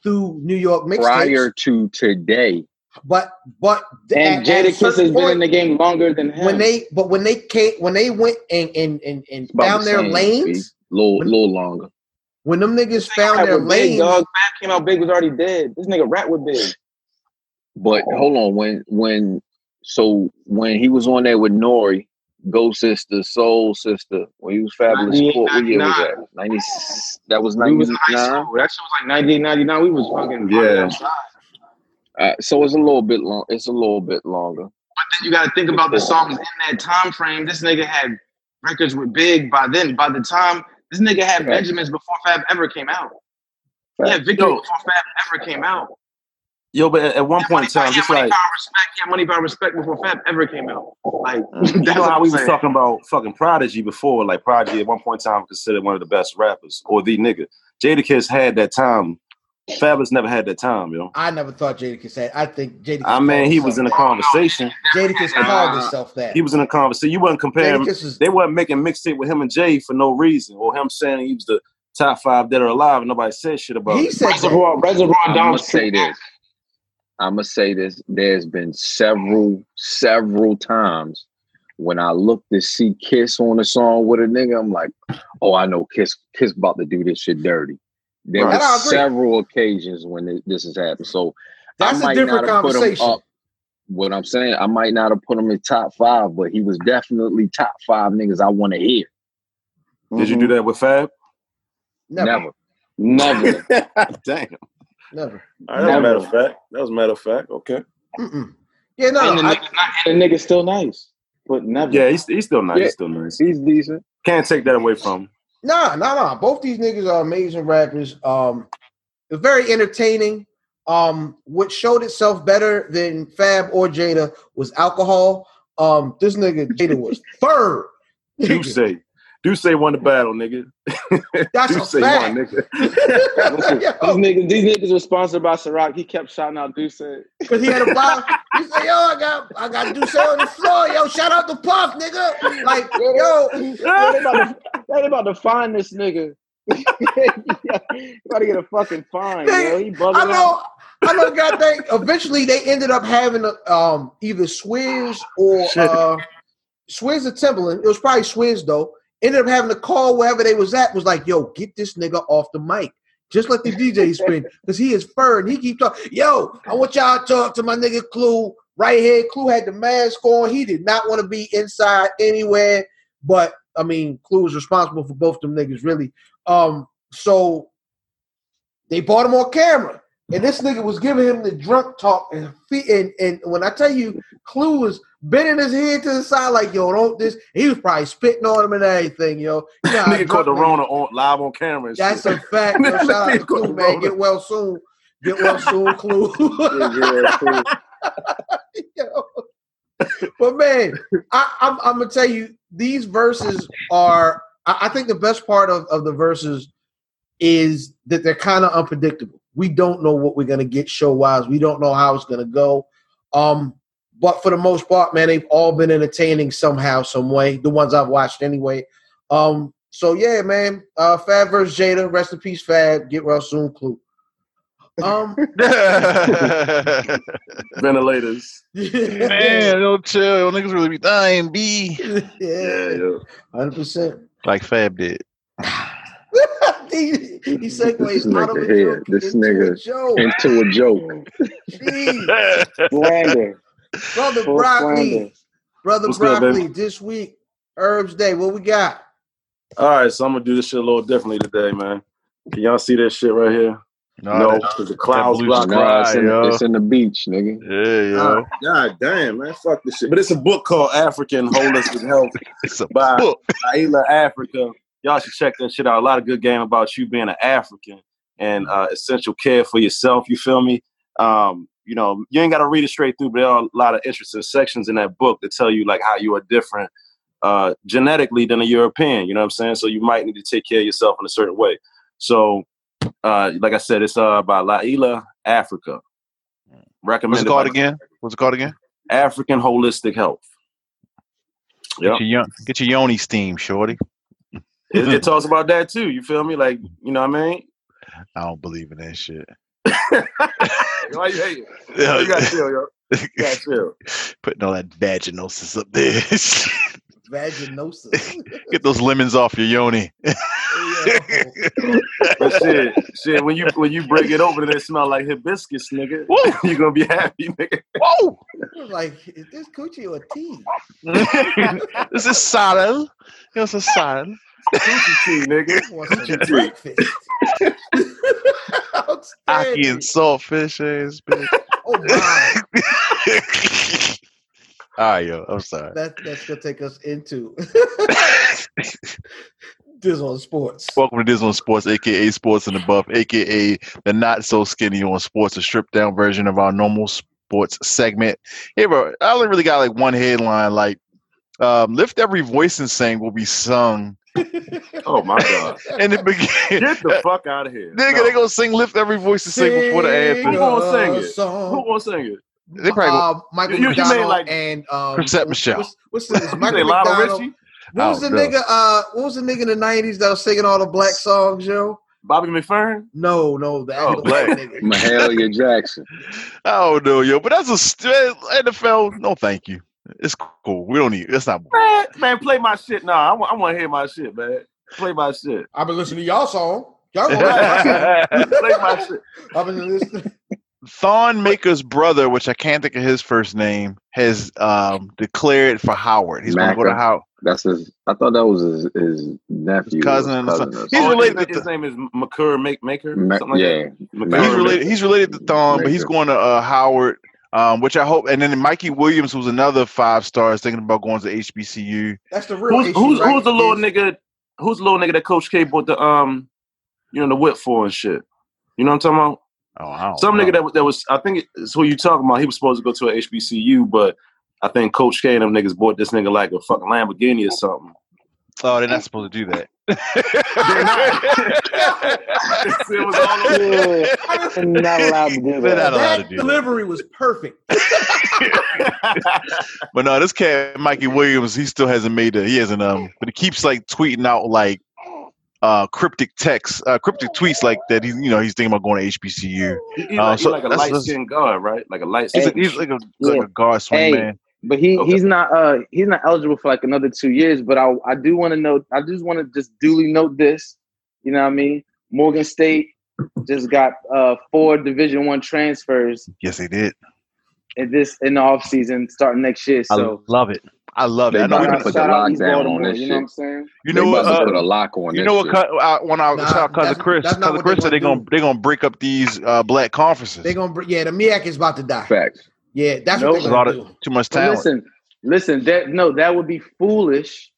through New York
Prior to today,
But but
and
at- at a
has
certain
been in the game longer than him.
when they but when they came when they went and and and, and found
the
their
same,
lanes.
a little,
When-
little longer.
When them niggas found their
with Big, dog. Fab came out big was already dead. This nigga rap with big.
But hold on, when when so when he was on there with Nori, Go Sister, Soul Sister, when he was fabulous what year was that? Ninety that was ninety
was in high
nine.
That shit was like 98, 99. We was fucking
Yeah.
Uh, so it's a little bit long. It's a little bit longer.
But then you got to think about the songs in that time frame. This nigga had records were Big by then. By the time this nigga had. Benjamins before Fab ever came out. Yeah,
Yo.
before Fab ever came out.
Yo, but at, at one
Yeah,
point in
money,
time,
yeah,
just
money,
like
power, respect. Yeah, money, by respect before Fab ever came out. Like
Mm. you
that's
know how we was talking about fucking Prodigy before, like Prodigy at one point in time considered one of the best rappers or the nigga. Jadakiss had that time. Fab Fabolous never had that time, yo.
I never thought Jadakiss had. I think Jadakiss.
I mean, he was in a
himself
conversation.
that. Jadakiss
Uh,
called himself that.
He was in a conversation. You wasn't comparing.
Jadakiss is
They weren't making mixtape with him and Jay for no reason, or him saying he was the top five dead or alive, and nobody said shit about him.
he
it.
said.
Reservoir, Reservoir
I'm
Dogs.
say this. I'm gonna say this. There's been several, several times when I look to see Kiss on a song with a nigga, I'm like, oh, I know Kiss. Kiss about to do this shit dirty. There
Right.
were
And
several occasions when this, this has happened. So
That's
I
a
might
different
not have put him
conversation.
up. what I'm saying, I might not have put him in top five, but he was definitely top five niggas I want to hear.
Did you do mm-hmm. that with Fab?
Never.
Never. Never.
Damn.
Never.
All right, that was a matter of fact. That was a matter of fact. Okay.
Mm-mm. Yeah, no,
and the,
I,
nigga, and the nigga's still nice, but never.
Yeah, he's, he's still nice.
Yeah.
He's still nice.
he's decent.
Can't take that away from him.
Nah, nah, nah. Both these niggas are amazing rappers. Um, it's very entertaining. Um, what showed itself better than Fab or Jada was alcohol. Um, this nigga Jada was third.
Do say. Do say won the battle, nigga.
That's
Do
a fact.
won, nigga.
These niggas, these niggas were sponsored by Ciroc. He kept shouting out Deuce.
Cause he had a block. He said, "Yo, I got, I got Duce on the floor. Yo, shout out to Puff, nigga. Like, yo,
Yeah, they, about to, they about to find this nigga. you about to get a fucking fine, yo. He bugging
I
out.
know, I know. God dang. Eventually, they ended up having a, um either Swizz or
Shit.
uh Swizz or Timbaland. It was probably Swizz though. Ended up having to call wherever they was at. Was like, yo, get this nigga off the mic. Just let the DJ spin because he is fur and he keep talking. Yo, I want y'all to talk to my nigga Clue right here. Clue had the mask on. He did not want to be inside anywhere. But I mean, Clue was responsible for both them niggas, really. Um, so they bought him on camera, and this nigga was giving him the drunk talk. And fe- and, and when I tell you, Clue was bending his head to the side like, "Yo, don't this." He was probably spitting on him and everything, yo. You know
nigga caught the Rona on live on camera.
That's
shit.
a fact. Yo, shout out to Clue, man. Get well soon. Get well soon, Clue.
Yeah, cool.
Yo. but man, I, I'm, I'm gonna tell you, these Verzuz are. I, I think the best part of, of the Verzuz is that they're kind of unpredictable. We don't know what we're gonna get show wise. We don't know how it's gonna go. Um, but for the most part, man, they've all been entertaining somehow, some way. The ones I've watched anyway. Um, so yeah, man. Uh, Fab versus Jada. Rest in peace, Fab. Get well soon, Clue. Um,
Ventilators.
Man, don't chill. Yo, niggas really be dying, B.
Yeah,
yeah,
yeah.
hundred percent.
Like Fab did.
he, he segues
This
out of a
nigga here,
joke
this
into
nigga
a joke.
Into a joke.
Jeez.
Slander.
Brother
Full
Broccoli,
slander.
brother
What's
Broccoli,
baby?
this week, Herbs Day. What we got?
All right, so I'm gonna do this shit a little differently today, man. Can y'all see this shit right here? no,
that-
because the clouds
blue
block.
sky.
Nah, it's in,
yo.
it's in the beach, nigga.
yeah, yo.
Oh, God damn, man, fuck this shit. But it's a book called African Holistic Health
it's a
by
book.
Aila Africa. Y'all should check that shit out. A lot of good game about you being an African and uh, essential care for yourself. You feel me? Um, you know, you ain't got to read it straight through, but there are a lot of interesting sections in that book that tell you like how you are different uh, genetically than a European. You know what I'm saying? So you might need to take care of yourself in a certain way. So, uh, like I said, it's uh, by Llaila Afrika.
What's it called again? What's it called again?
African Holistic Health. Yep.
Get your get your yoni steam, shorty.
It, it talks about that too. You feel me? Like, you know what I mean?
I don't believe in that shit.
Why you hating? You gotta chill, yo. You gotta chill.
Putting all that vaginosis up there.
Vaginosis.
Get those lemons off your yoni.
But shit, shit, when you when you break it open and it smell like hibiscus, nigga,
Woo!
you gonna be happy, nigga.
Whoa!
like, is this coochie or tea?
this is sorrel. It's a sorrel.
Coochie tea, nigga.
Want some
Coochie tea.
breakfast? Ackee
and saltfish ass bitch.
Oh my,
All right, yo. I'm sorry.
that, that's gonna take us into Dizz on sports.
Welcome to Dizz on Sports, aka Sports and the Buff, aka the not so skinny on sports, a stripped down version of our normal sports segment. Hey, bro, I only really got like one headline, like um, "Lift every voice and sing will be sung."
Oh my god.
And it begin.
Get the fuck out of here.
Nigga,
No.
they gonna sing "Lift every voice and sing" before the
Who gonna sing it?
song.
Who gonna sing it?
They probably go,
uh, Michael
You- you mean
McDonald
like-
and um,
Chrisette Michele.
What's, what's the, is
You
Michael McDonald?
Richie?
What was
Oh,
the
no.
nigga? Uh, what was the nigga in the nineties that was singing all the black songs, yo?
Bobby McFerrin?
No, no, the
Oh,
actual
black.
black nigga.
Mahalia Jackson.
I don't know, yo, but that's a st- NFL. No, thank you. It's cool. We don't need. It's not.
Man, man, play my shit. Nah, I want, I want to hear my shit, man. Play my shit.
I've been listening to y'all song. Y'all gonna like my song.
play my shit.
I've been listening.
Thon Maker's brother, which I can't think of his first name, has um, declared for Howard. He's going to go to Howard.
That's his. I thought that was his, his nephew, or
cousin or something. He's related
his,
to-
his name is Makur Make Maker.
Ma-
something like
yeah,
that.
He's related. He's related to Thon, but he's going to uh, Howard, um, which I hope. And then Mikey Williams, who's another five star, is thinking about going to HBCU.
That's the real
Who's
issue,
who's,
right?
who's the little
Is-
nigga? Who's the little nigga that Coach K bought the um, you know, the whip for and shit? You know what I'm talking about?
Oh, I don't
Some
know.
nigga that was, that was I think it's who you talking about. He was supposed to go to a HBCU, but I think Coach K and them niggas bought this nigga like a fucking Lamborghini or something.
Oh, they're not supposed to do that.
it was all over.
I'm not allowed to do
They're not
that.
allowed to
That
do that.
delivery was perfect.
But no, this cat Mikey Williams, he still hasn't made it. he hasn't um but he keeps like tweeting out like uh cryptic texts, uh cryptic tweets like that he's you know, he's thinking about going to HBCU.
He- He's
Uh,
like, he
so
like a light
that's-
skinned guard, right? Like a light
He's,
skinned.
like, he's like a like a guard swing
Hey.
man.
But he
Okay.
he's not uh he's not eligible for like another two years. But I I do want to know. I just want to just duly note this. You know what I mean? Morgan State just got uh four Division One transfers
Yes, they did.
in this in the off season starting next year. So
I love it. I love it.
They
I know
about
we've
to put the
shout out East
lockdown on this
You know what
shit.
I'm saying?
you know what
about to
uh,
put a lock on
you know what
shit.
cut, uh, when I
Nah,
shout out cousin Chris,
that's not
cousin Chris
they
said they're
gonna
gonna they're gonna break up these uh black conferences.
They're gonna yeah, the MEAC is about to die.
Facts.
Yeah, that's
Nope.
what
a lot
gonna
of too much
But
talent.
listen, listen. That no, that would be foolish.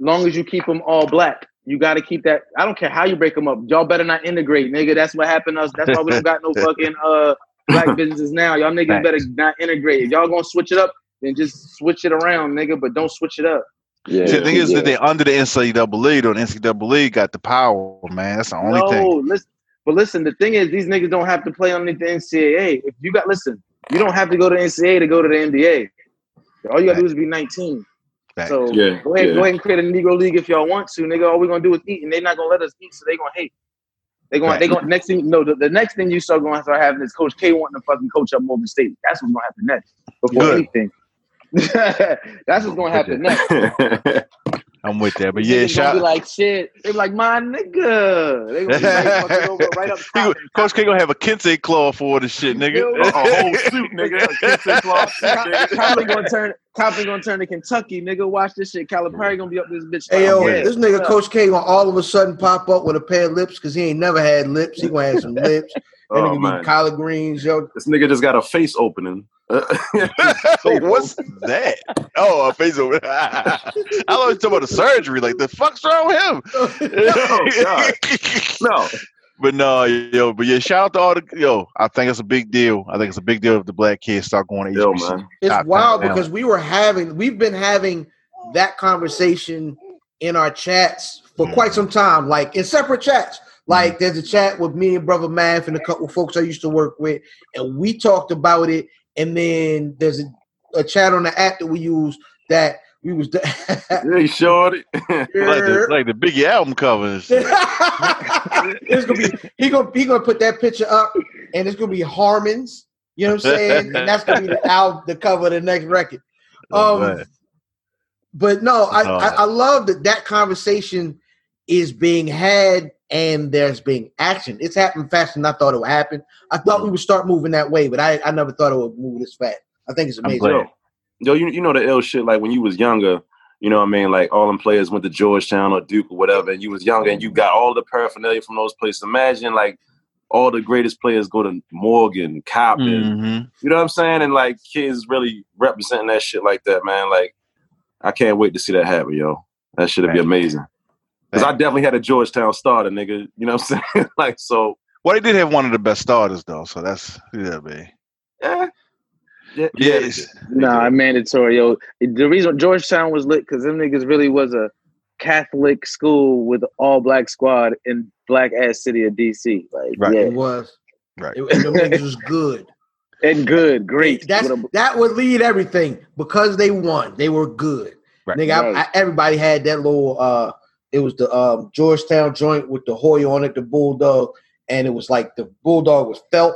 Long as you keep them all black, you got to keep that. I don't care how you break them up. Y'all better not integrate, nigga. That's what happened to us. That's why we don't got no fucking uh black businesses now. Y'all niggas better not integrate. If y'all gonna switch it up, then just switch it around, nigga. But don't switch it up.
Yeah.
See, the thing is
Yeah.
that they're under the NCAA though. The NCAA got the power, man. That's the only
no,
thing.
listen. But listen, the thing is, these niggas don't have to play underneath the NCAA. If you got listen, you don't have to go to NCAA to go to the NBA. All you gotta do is be 19.
Fact.
So
Yeah,
go ahead,
yeah.
go ahead and create a Negro League if y'all want to, nigga. All we're gonna do is eat, and they're not gonna let us eat, so they're gonna hate. They gonna, they gonna. Next thing, no, the, the next thing you start going to start having is Coach K wanting to fucking coach up Morgan State. That's what's gonna happen next. Before
Good.
anything, that's what's gonna happen next.
I'm with that. But yeah,
niggas gonna
shout
be like shit. They be like my nigga. They gonna be right, over, right up top.
Coach K gonna have a Kente claw for the shit, nigga.
You
a whole suit, nigga. A kente cloth suit, nigga.
Gonna turn. Coppin gonna turn to Kentucky, nigga. Watch this shit. Calipari gonna be up this bitch.
Hey yo,
like,
this nigga Coach K gonna all of a sudden pop up with a pair of lips because he ain't never had lips. He gonna have some lips. That
Oh
nigga
man,
be collard greens, yo.
this nigga just got a face opening.
What's that? Oh, a face over. I always talk about the surgery. Like the fuck's wrong with him?
God. no,
But no, yo, but yeah, shout out to all the yo. I think it's a big deal. I think it's a big deal if the black kids start going to
yo,
HBCU.
man.
It's wild because we were having, we've been having that conversation in our chats for mm. quite some time, like in separate chats. Like there's a chat with me and brother Math and a couple folks I used to work with, and we talked about it. And then there's a, a chat on the app that we use that we was.
Hey, shorty.
Like the, like the Biggie album covers.
it's gonna be he gonna he gonna put that picture up, and it's gonna be Harmon's. You know what I'm saying? and that's gonna be the album, the cover of the next record.
Oh,
Um,
man.
but no, I,
Oh.
I I love that that conversation is being had and there's being action. It's happening faster than I thought it would happen. I thought we would start moving that way, but I, I never thought it would move this fast. I think it's amazing.
glad.
Yo, you, you know the ill shit, like when you was younger, you know what I mean? Like all them players went to Georgetown or Duke or whatever, and you was younger and you got all the paraphernalia from those places. Imagine like all the greatest players go to Morgan, Coppin,
Mhm.
you know what I'm saying? And like kids really representing that shit like that, man. Like I can't wait to see that happen, yo. That should be
Right.
amazing. Because I definitely had a Georgetown starter, nigga. You know what I'm saying? like so,
Well, they did have one of the best starters though, so that's yeah, man.
yeah. Yeah,
Yeah,
yeah,
it's-
Nah, mandatory. Yo, the reason Georgetown was lit because them niggas really was a Catholic school with all black squad in black ass city of DC. Like,
Right.
It was.
Right.
It, and them was good.
and good, great.
That's
a-
that would lead everything because they won. They were good.
Right.
Nigga, I- I, everybody had that little. uh It was the um, Georgetown joint with the Hoya on it, the bulldog, and it was like the bulldog was felt.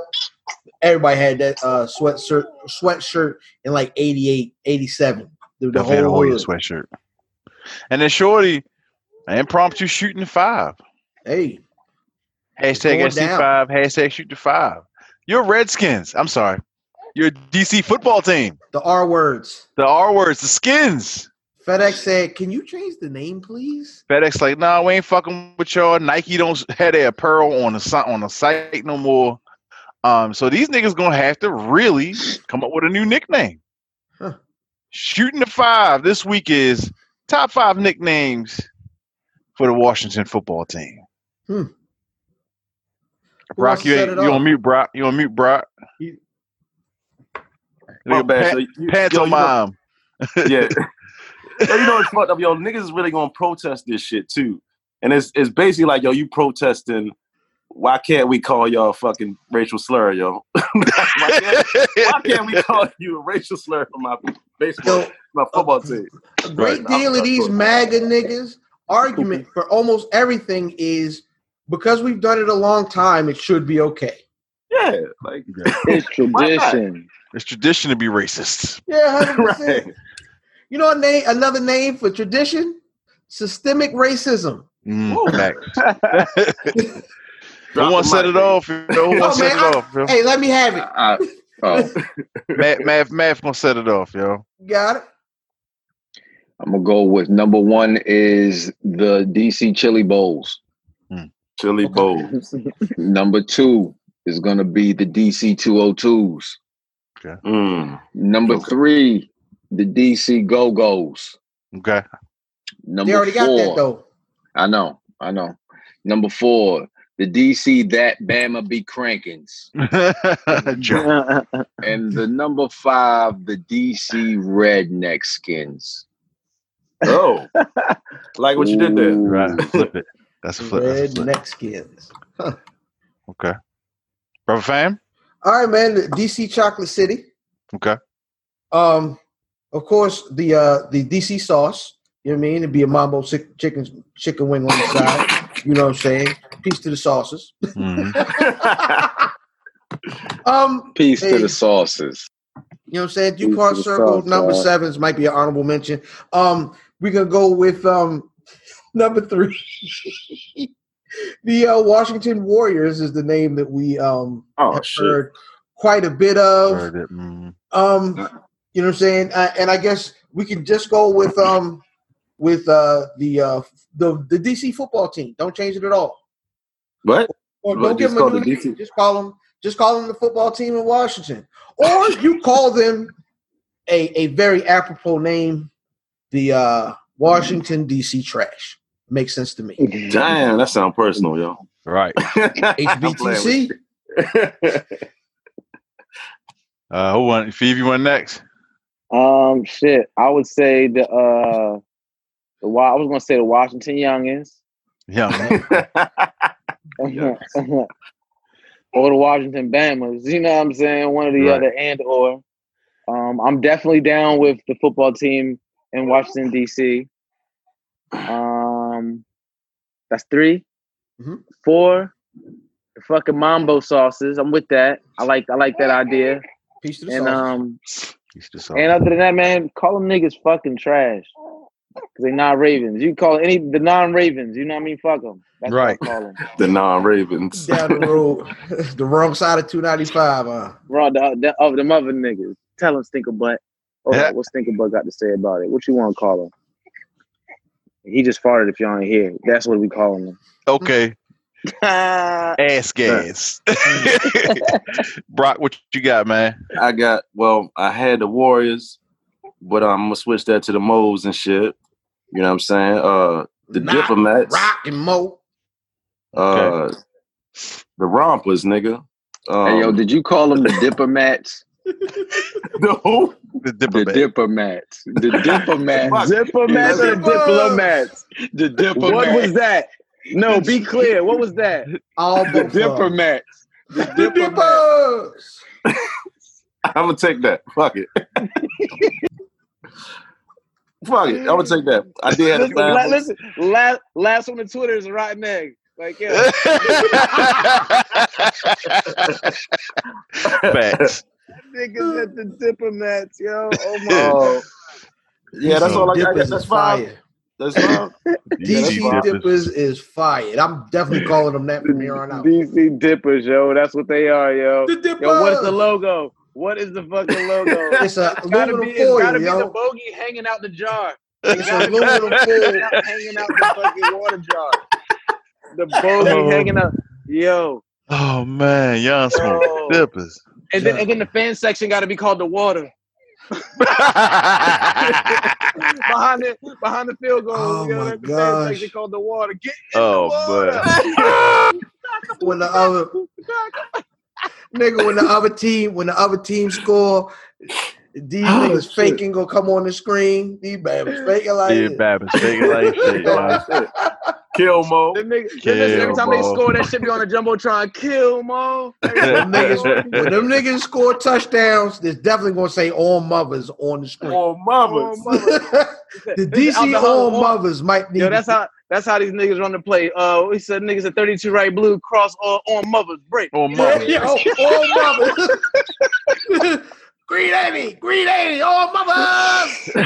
Everybody had that uh sweatshirt, sweatshirt in like 88, 87. The, the
Definitely had a
whole hood.
sweatshirt. And then Shorty, impromptu shooting five.
Hey,
Hashtag
going
SC5, hashtag shoot the five. You're Redskins. I'm sorry. You're DC football team.
The R words.
The R words, the skins.
FedEx said, "Can you change the name, please?"
FedEx like, nah, we ain't fucking with y'all. Nike don't have their apparel on the on the site no more. Um, so these niggas gonna have to really come up with a new nickname.
Huh.
Shooting the five this week is top five nicknames for the Washington football team.
Hmm.
Brock, you ain't,
it
you on mute, Brock. You on mute, Brock.
You- My bad.
pa-
So you-
pants
yo,
on
you know-
mom.
yeah. Yo, you know it's fucked up, yo. Niggas is really gonna protest this shit too, and it's it's basically like, yo, you protesting. Why can't we call y'all fucking racial slur, yo? why, can't, why can't we call you a racial slur for my baseball,
Yo,
my football team?
a great
Right.
deal of these MAGA niggas argument for almost everything is because we've done it a long time. It should be okay.
Yeah, like
It's tradition.
It's tradition to be racist.
Yeah, hundred percent.
right.
You know, a name, another name for tradition: systemic racism.
Mm,
Ooh.
facts. Who
Drop
wants to set it off? Yo, Who wants to set it off? Yo?
Hey, let me have it.
I, oh,
Math, math, math gonna set it off, yo.
Got it.
I'm gonna go with number one is the DC Chili Bowls.
Chili bowl.
Number two is gonna be the DC 202s.
Mm.
Number
Okay.
three, the DC Go Go's.
Okay.
Number
They already got
four,
that though.
I know, I know. Number four, the DC that Bama be crankins. And the number five, the DC redneck skins.
Oh, like what you did there.
Right. Flip it. That's a flip. That's a
Red
flip.
neck skins.
Okay. Brother fam?
All right, man. DC Chocolate City.
Okay.
Um, of course, the uh the DC sauce. You know what I mean? It'd be a mambo chicken chicken wing on the side. You know what I'm saying? Peace to the sauces.
Mhm.
Um,
Peace to the sauces.
you know what I'm saying?
Peace to
Dupont Circle
sauce,
number
dog.
sevens might be an honorable mention. Um, we're gonna go with um number three. the uh, Washington Warriors is the name that we um
oh
have
shit.
heard quite a bit of.
Heard it. Mhm.
Um, you know what I'm saying? Uh, and I guess we can just go with um with uh the uh the the DC football team. Don't change it at all.
What?
Or
Well,
don't give
just
them a
call
new
the
name.
DC
Just call them just call them the football team in Washington. Or you call them a a very apropos name, the uh Washington DC Trash. Makes sense to me.
Damn, that sounds personal, yo.
Right.
HBTC.
Uh, who won? Phoebe, you went next.
Um, shit. I would say the uh, the Wa- I was gonna say the Washington Youngins,
Yeah.
Yes.
or the Washington Bamas. You know what I'm saying? One or the
Right.
other, and or. Um, I'm definitely down with the football team in Washington D.C. Um, that's 3
Mhm.
Four, the fucking mambo sauces. I'm with that. I like I like that idea.
Peace to the
And
sauce.
um,
He's just
and other than that, man, call them niggas fucking trash. Cause they not Ravens. You call any the non-Ravens. You know what I mean? Fuck them. That's
Right.
call them.
the non-Ravens.
Down the road, the wrong side of 295. Uh,
Raw the, the of them other niggas. Tell them stinker butt. Oh,
Yeah.
what stinker butt got to say about it? What you want to call him? He just farted. If y'all ain't here, that's what we calling him.
Okay. Ass gas. Brock, what you got, man?
I got well, I had the Warriors, but I'm gonna switch that to the Moles and shit. You know what I'm saying? Uh the
Nah,
diplomats,
Rock and Mo.
uh the rompers, nigga. Um,
hey yo, did you call them the diplomats?
the who?
The
The
diplomat.
diplomats. The diplomats.
Diplomats
or
or diplomats?
The diplomats.
What was that? No, be clear. What was that?
All
The
both of them.
diplomats. The
The
diplomats.
Dippers.
I'm gonna take that. Fuck it. Fuck it. I'm gonna take that. I did have
Listen,
the
la- listen last, last one on Twitter is a rotten egg. Like, yeah.
Facts.
Niggas at the diplomats, yo. Oh my.
Yeah, that's all I got. That's
is
five.
fire.
That's fine.
DC. Dippers is fired. I'm definitely calling them that from here on out.
DC Dippers, yo. That's what they are, yo.
The Dippers.
Yo, what is the logo? What is the fucking logo?
It's a
It's gotta
aluminum
be, it's
foil,
gotta be the bogey hanging out the jar.
It's a
be
aluminum
hanging
foil.
out, hanging out the fucking water jar. The bogey
Oh.
hanging out. Yo.
Oh man, young smoke
Yo.
dippers.
And then, and then the fan section got to be called the water behind the behind the field goal.
Oh,
yo,
my
that's the fan called the water. Get in
oh
the
man.
water.
When the other nigga, when the other team, when the other team score, these
Oh,
niggas
shit.
faking gonna come on the screen. These babies faking like
Yeah,
this.
Babbitt, fake it like shit, man.
Kill Mo.
Them niggas, them
Kill,
niggas, every time they score, that shit be on the jumbotron. Kill Mo.
Them niggas, when them niggas score touchdowns, there's definitely gonna say all mothers on the screen.
All
mothers.
mamas.
mother.
the
This is out
DC all mothers might need.
Yo, that's how that's how these niggas run the play. Uh, we said niggas at 32 right blue cross uh, on mothers break.
Oh
Yeah, yo, all mothers. Green 80, Green 80, all mothers.
hey,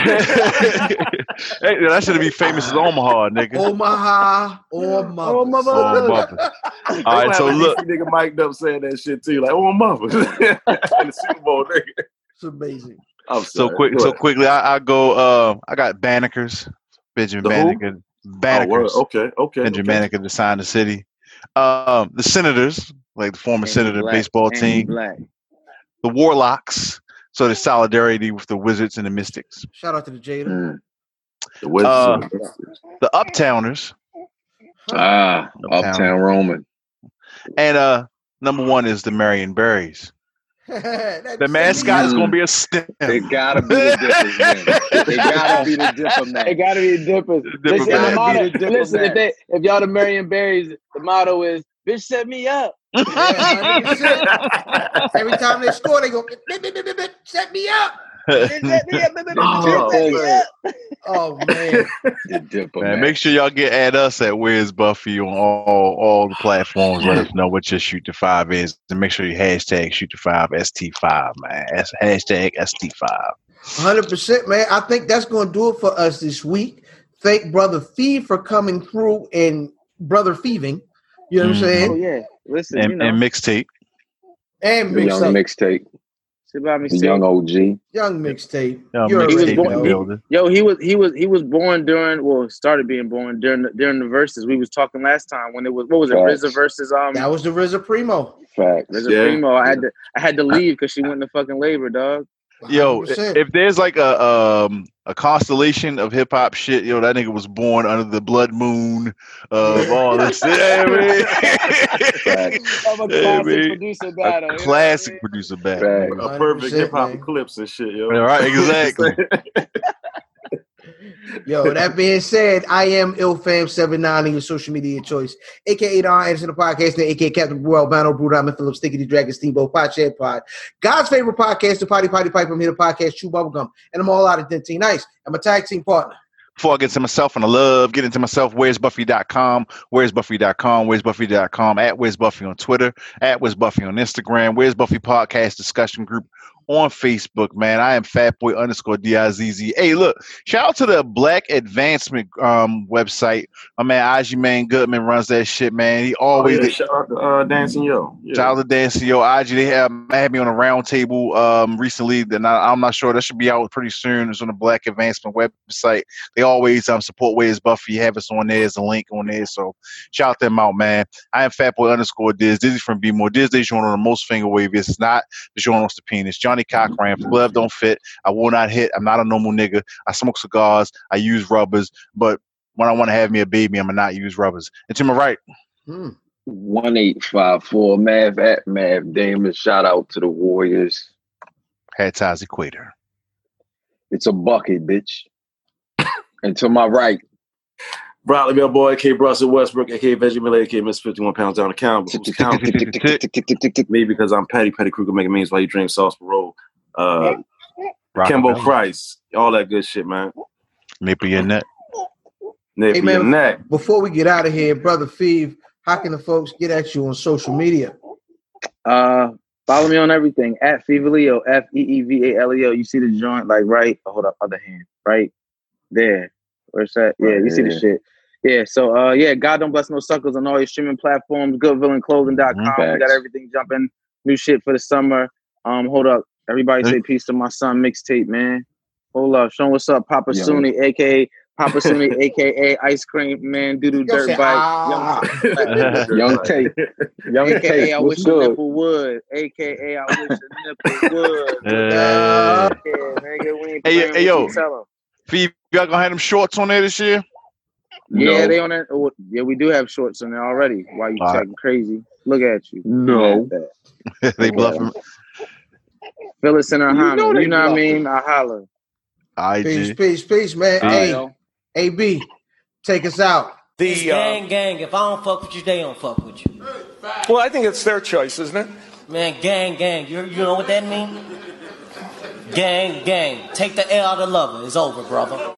that should be famous as Omaha, nigga.
Omaha, all mothers.
All mothers.
Oh, mama.
All
All right, so look,
nigga mic'd up saying that shit too, like, oh, mama. In the Super Bowl, nigga.
It's amazing.
I'm
so
sorry.
quick, so quickly, I, I go. Uh, I got Banneker's, Benjamin
The who?
Banneker,
Oh, okay, okay.
Benjamin
okay.
Banneker to sign the city. Um, the Senators, like the former Senator baseball team,
Black.
the Warlocks. So the solidarity with the Wizards and the Mystics.
Shout out to the Jada.
Mm.
The Wizards
Uh,
the-
The Uptowners,
Ah,
Uptown.
Uptown Roman.
and uh, number one is the Marion Berries. The mascot is going to be a stem.
It gotta be the dippers, man. It gotta be the dipper,
It gotta be the dippers.
Dipper
Listen, the motto,
Be the dipper
listen if, they, if y'all the Marion Berries, the motto is "Bitch, set me up."
Yeah, Every time they score, they go, "Bip, bip, bip, bip, bip, set me up.
Set me up.
Oh,
man. Oh, man.
Man,
man.
make sure y'all get at us at Where's Buffy on all all the platforms. Let us know what your shoot to five is, and make sure you hashtag shoot to five st five man. That's hashtag st five.
100%, man. I think that's going to do it for us this week. Thank Brother Fee for coming through and Brother Thieving. You know what I'm
Mhm.
Oh
saying?
yeah, listen, you
And,
know,
and mixtape.
And
The young
mixtape.
mixtape.
shit about me.
The young OG.
Young mixtape.
Young
You already
mixtape in
born-
the building.
Yo, he was he was he was born during well started being born during the, during the Verzuz we was talking last time when it was what was it
Facts.
RZA versus um
That was the RZA Primo.
Facts.
RZA
Yeah.
Primo. I had to I had to leave because she went to fucking labor, dog.
Yo,
100%.
if there's like a um a constellation of hip hop shit, yo, that nigga was born under the blood moon of all this shit. Yeah, man.
Facts.
Of a
Yeah,
classic
man.
producer battle.
a
you know
classic producer battle.
Facts.
A perfect hip hop
man.
clips and shit, yo.
All right, exactly.
Yo, that being said, I am IlFam79 on your social media choice, aka Don Anderson, the podcast, aka Captain Brew Albano, Brew Diamond Phillips, Sticky the Dragon, Steamboat, Pot Shed Pod, God's favorite podcast, the Potty Potty Pipe, I'm here, the podcast, Chew Bubblegum, and I'm all out of Dentine Nice. I'm a tag team partner.
Before I get to myself and I love, get into myself, where's Buffy.com, where's Buffy.com, where's Buffy.com, at where's Buffy on Twitter, at where's Buffy on Instagram, where's Buffy Podcast Discussion Group on Facebook, man. I am fatboy underscore D-I-Z-Z. Hey, look, shout out to the Black Advancement um website. My man Aji Man Goodman runs that shit, man. He
Oh,
always
yeah, shout out to uh, Dancing Yo. Yeah.
Shout out to Dancing Yo IG. They have had me on a round table um, recently. I, I'm not sure that should be out pretty soon. It's on the Black Advancement website. They always um, support Where's Buffy. Have us on there. There's a link on there. So shout them out, man. I am Fatboy underscore Diz. Dizzy from Be More. Diz Day joint on the most finger wavy. It's not the joint off the penis. Johnnie Cochran. If glove don't fit, I will not hit. I'm not a normal nigga. I smoke cigars. I use rubbers. But when I want to have me a baby, I'm going to not use rubbers. And to my right,
Hmm.
One eight five four Mav at Mav Damon. Shout out to the Warriors.
Hat ties equator.
It's a bucket, bitch. and to my right,
Bradley Bell Boy, K. Russell Westbrook, aka Veggie Millet, aka Miss 51 pounds down the count. Who's counting? Me because I'm Patty Petty Kruger making means while you drink sauce parole. Uh, Kimbo
Rockefeller.
Price, all that good shit, man.
Nip your neck.
Nip
Hey,
your
man.
neck.
Before we get out of here, Brother Feeve, how can the folks get at you on social media?
Uh, follow me on everything at Feevaleo, F E E V A L E O. You see the joint, like right. Oh, hold up, other hand, right there, Where's that? Yeah, you see the shit. Yeah, so uh yeah, God don't bless no suckers on all your streaming platforms, goodvillainclothing.com. We got everything jumping, new shit for the summer. Um, hold up. Everybody say peace to my son mixtape, man. Hold up, show what's up, Papa
Yo.
Sunni, aka Papa Sunni, aka Ice Cream Man, Doodoo
Yo,
Dirt
say,
Bike,
ah.
Young Tate. Young
aka
Tate.
I wish a
good?
nipple would, aka I wish a nipple would.
Uh,
Yeah, nigga, we ain't
Hey,
playing
hey, yo.
What you.
Phoebe, y'all gonna have them shorts on there this year?
Yeah,
No.
they on that. oh, Yeah, we do have shorts on there already. Why you
All right.
checking crazy? Look at you.
No.
Look at
they bluffing.
Phyllis and her
You know
You know what I mean? I holler.
Peace,
IG.
peace, peace, man.
All right,
hey. AB, take us out.
It's uh, gang, gang. If I don't fuck with you, they don't fuck with you.
Well, I think it's their choice, isn't it?
Man, gang, gang. You, you know what that means? Gang, gang. Take the L out of lover. It's over, brother.